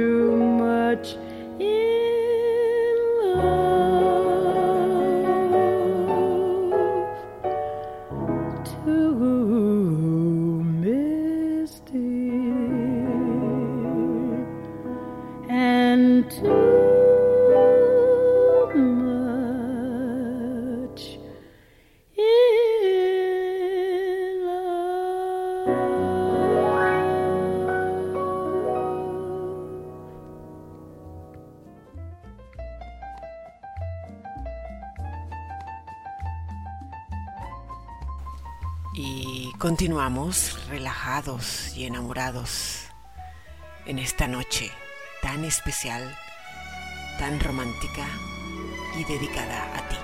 y enamorados en esta noche tan especial, tan romántica y dedicada a ti.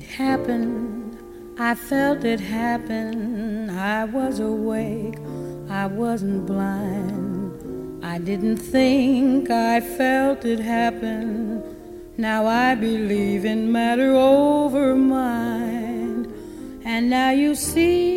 It happened, I felt it happen. I was awake, I wasn't blind. I didn't think, I felt it happen. Now I believe in matter over mind. And now you see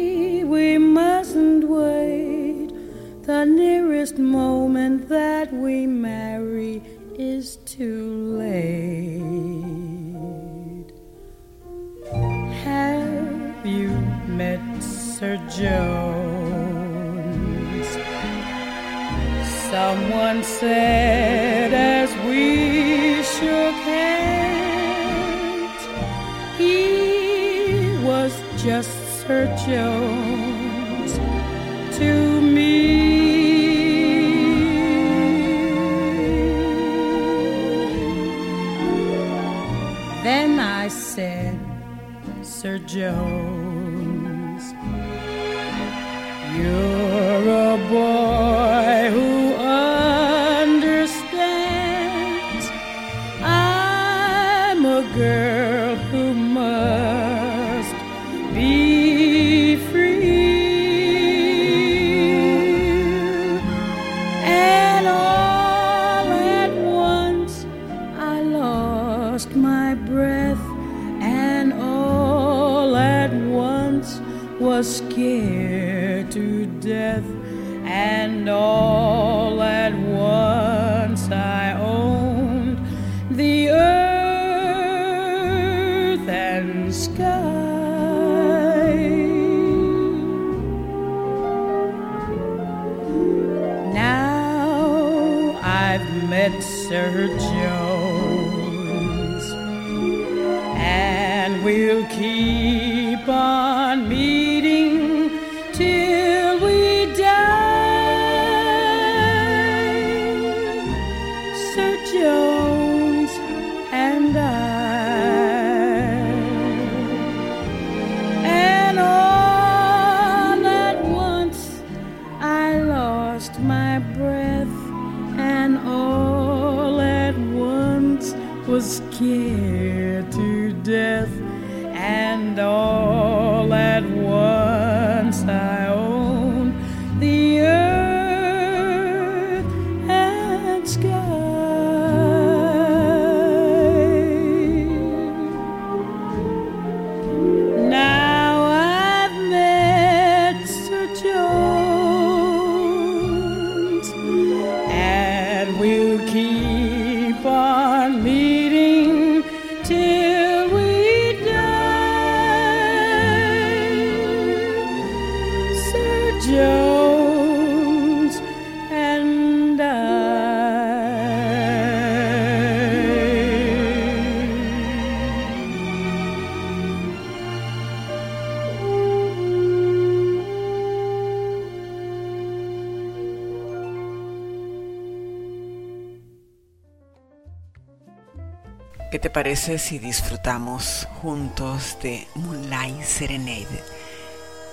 parece si disfrutamos juntos de Moonlight Serenade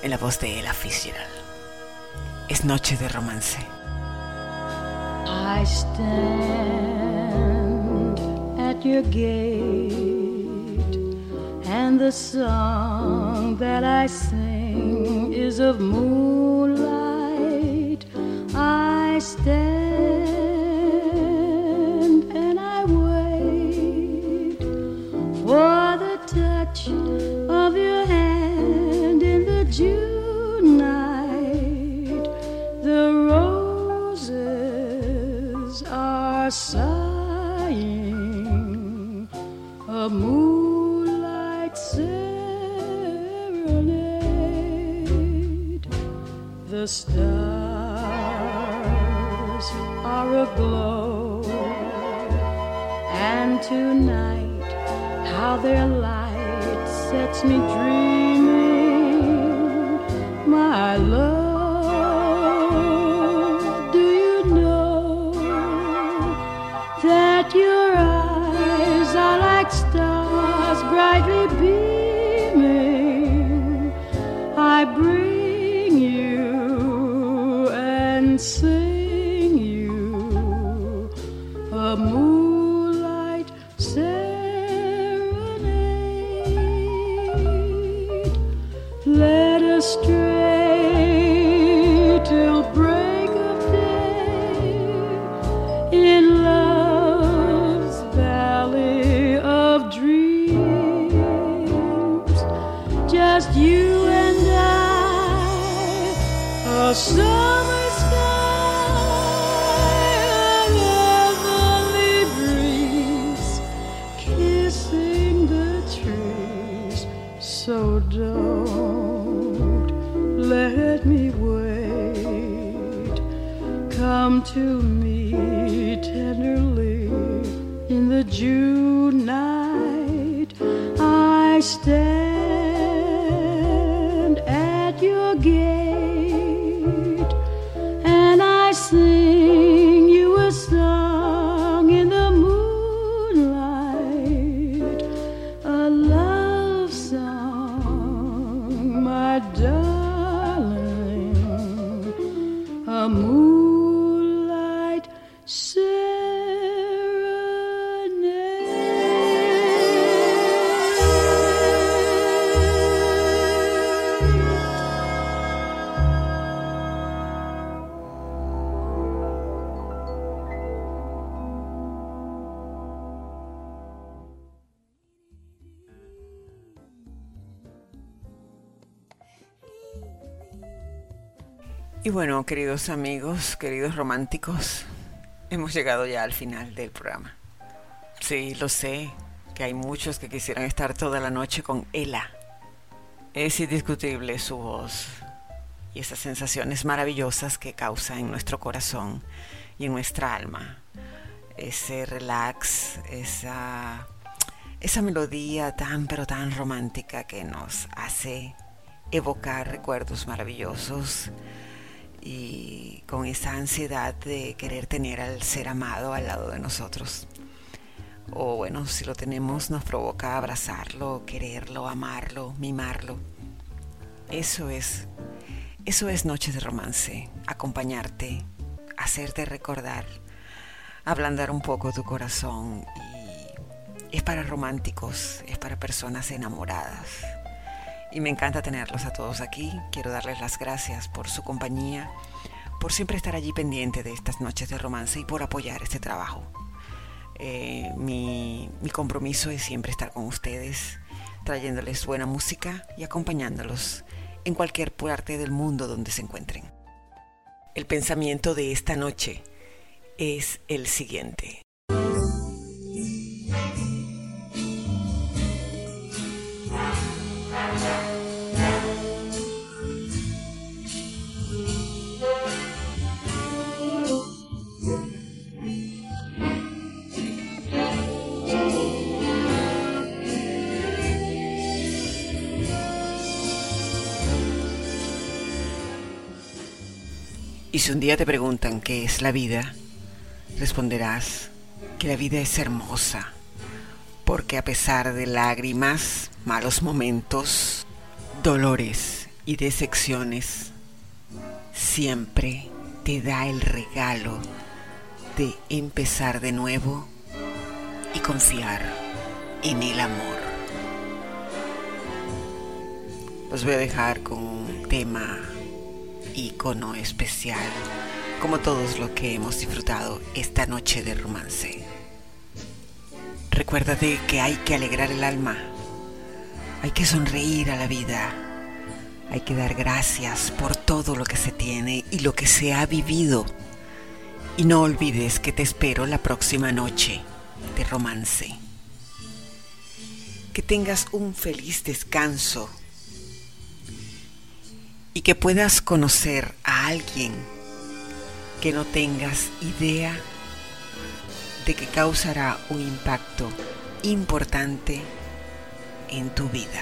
en la voz de Ella Fitzgerald? Es noche de romance. I stand at your gate, and the song that I sing is of moonlight. I stand. Y bueno, queridos amigos, queridos románticos, hemos llegado ya al final del programa. Sí, lo sé, que hay muchos que quisieran estar toda la noche con Ella. Es indiscutible su voz y esas sensaciones maravillosas que causa en nuestro corazón y en nuestra alma. Ese relax, esa, esa melodía tan pero tan romántica que nos hace evocar recuerdos maravillosos y con esa ansiedad de querer tener al ser amado al lado de nosotros. O bueno, si lo tenemos nos provoca abrazarlo, quererlo, amarlo, mimarlo. Eso es eso es noche de romance, acompañarte, hacerte recordar, ablandar un poco tu corazón y es para románticos, es para personas enamoradas. Y me encanta tenerlos a todos aquí. Quiero darles las gracias por su compañía, por siempre estar allí pendiente de estas noches de romance y por apoyar este trabajo. Eh, mi, mi compromiso es siempre estar con ustedes, trayéndoles buena música y acompañándolos en cualquier parte del mundo donde se encuentren. El pensamiento de esta noche es el siguiente. Y si un día te preguntan qué es la vida, responderás que la vida es hermosa, porque a pesar de lágrimas, malos momentos, dolores y decepciones, siempre te da el regalo de empezar de nuevo y confiar en el amor. Los voy a dejar con un tema icono especial, como todos lo que hemos disfrutado esta noche de romance. Recuérdate que hay que alegrar el alma, hay que sonreír a la vida, hay que dar gracias por todo lo que se tiene y lo que se ha vivido. Y no olvides que te espero la próxima noche de romance. Que tengas un feliz descanso y que puedas conocer a alguien que no tengas idea de que causará un impacto importante en tu vida.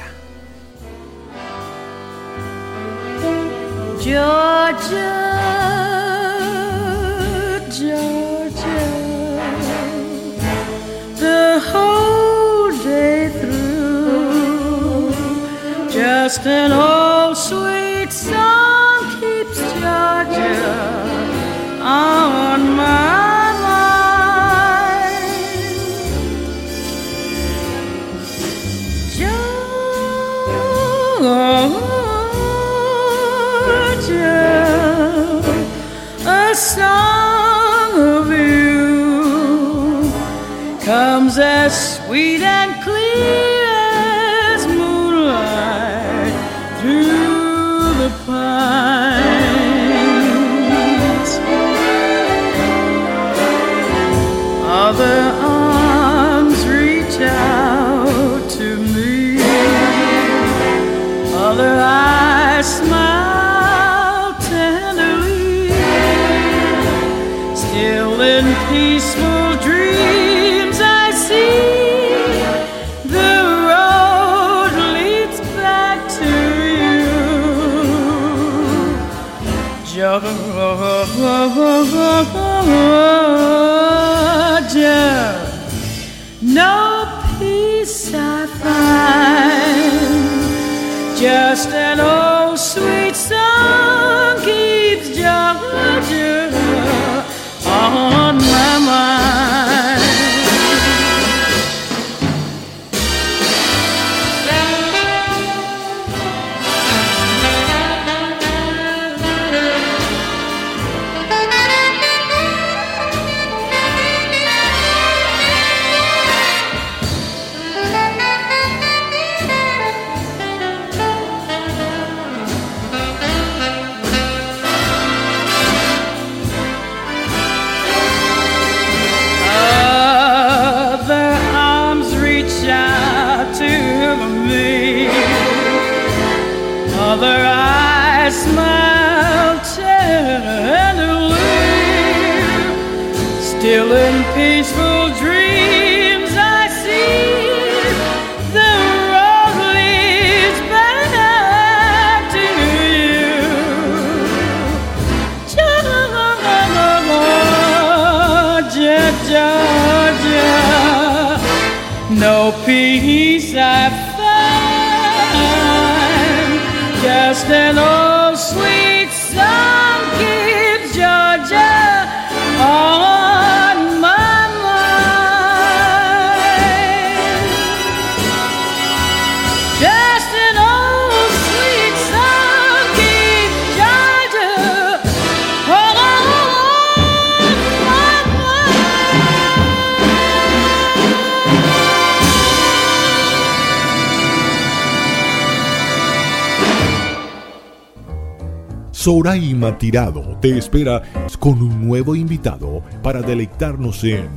Soraima Tirado te espera con un nuevo invitado para deleitarnos en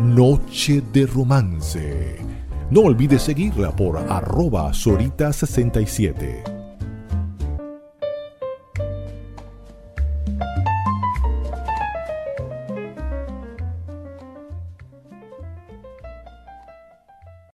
Noche de Romance. No olvides seguirla por arroba Sorita67.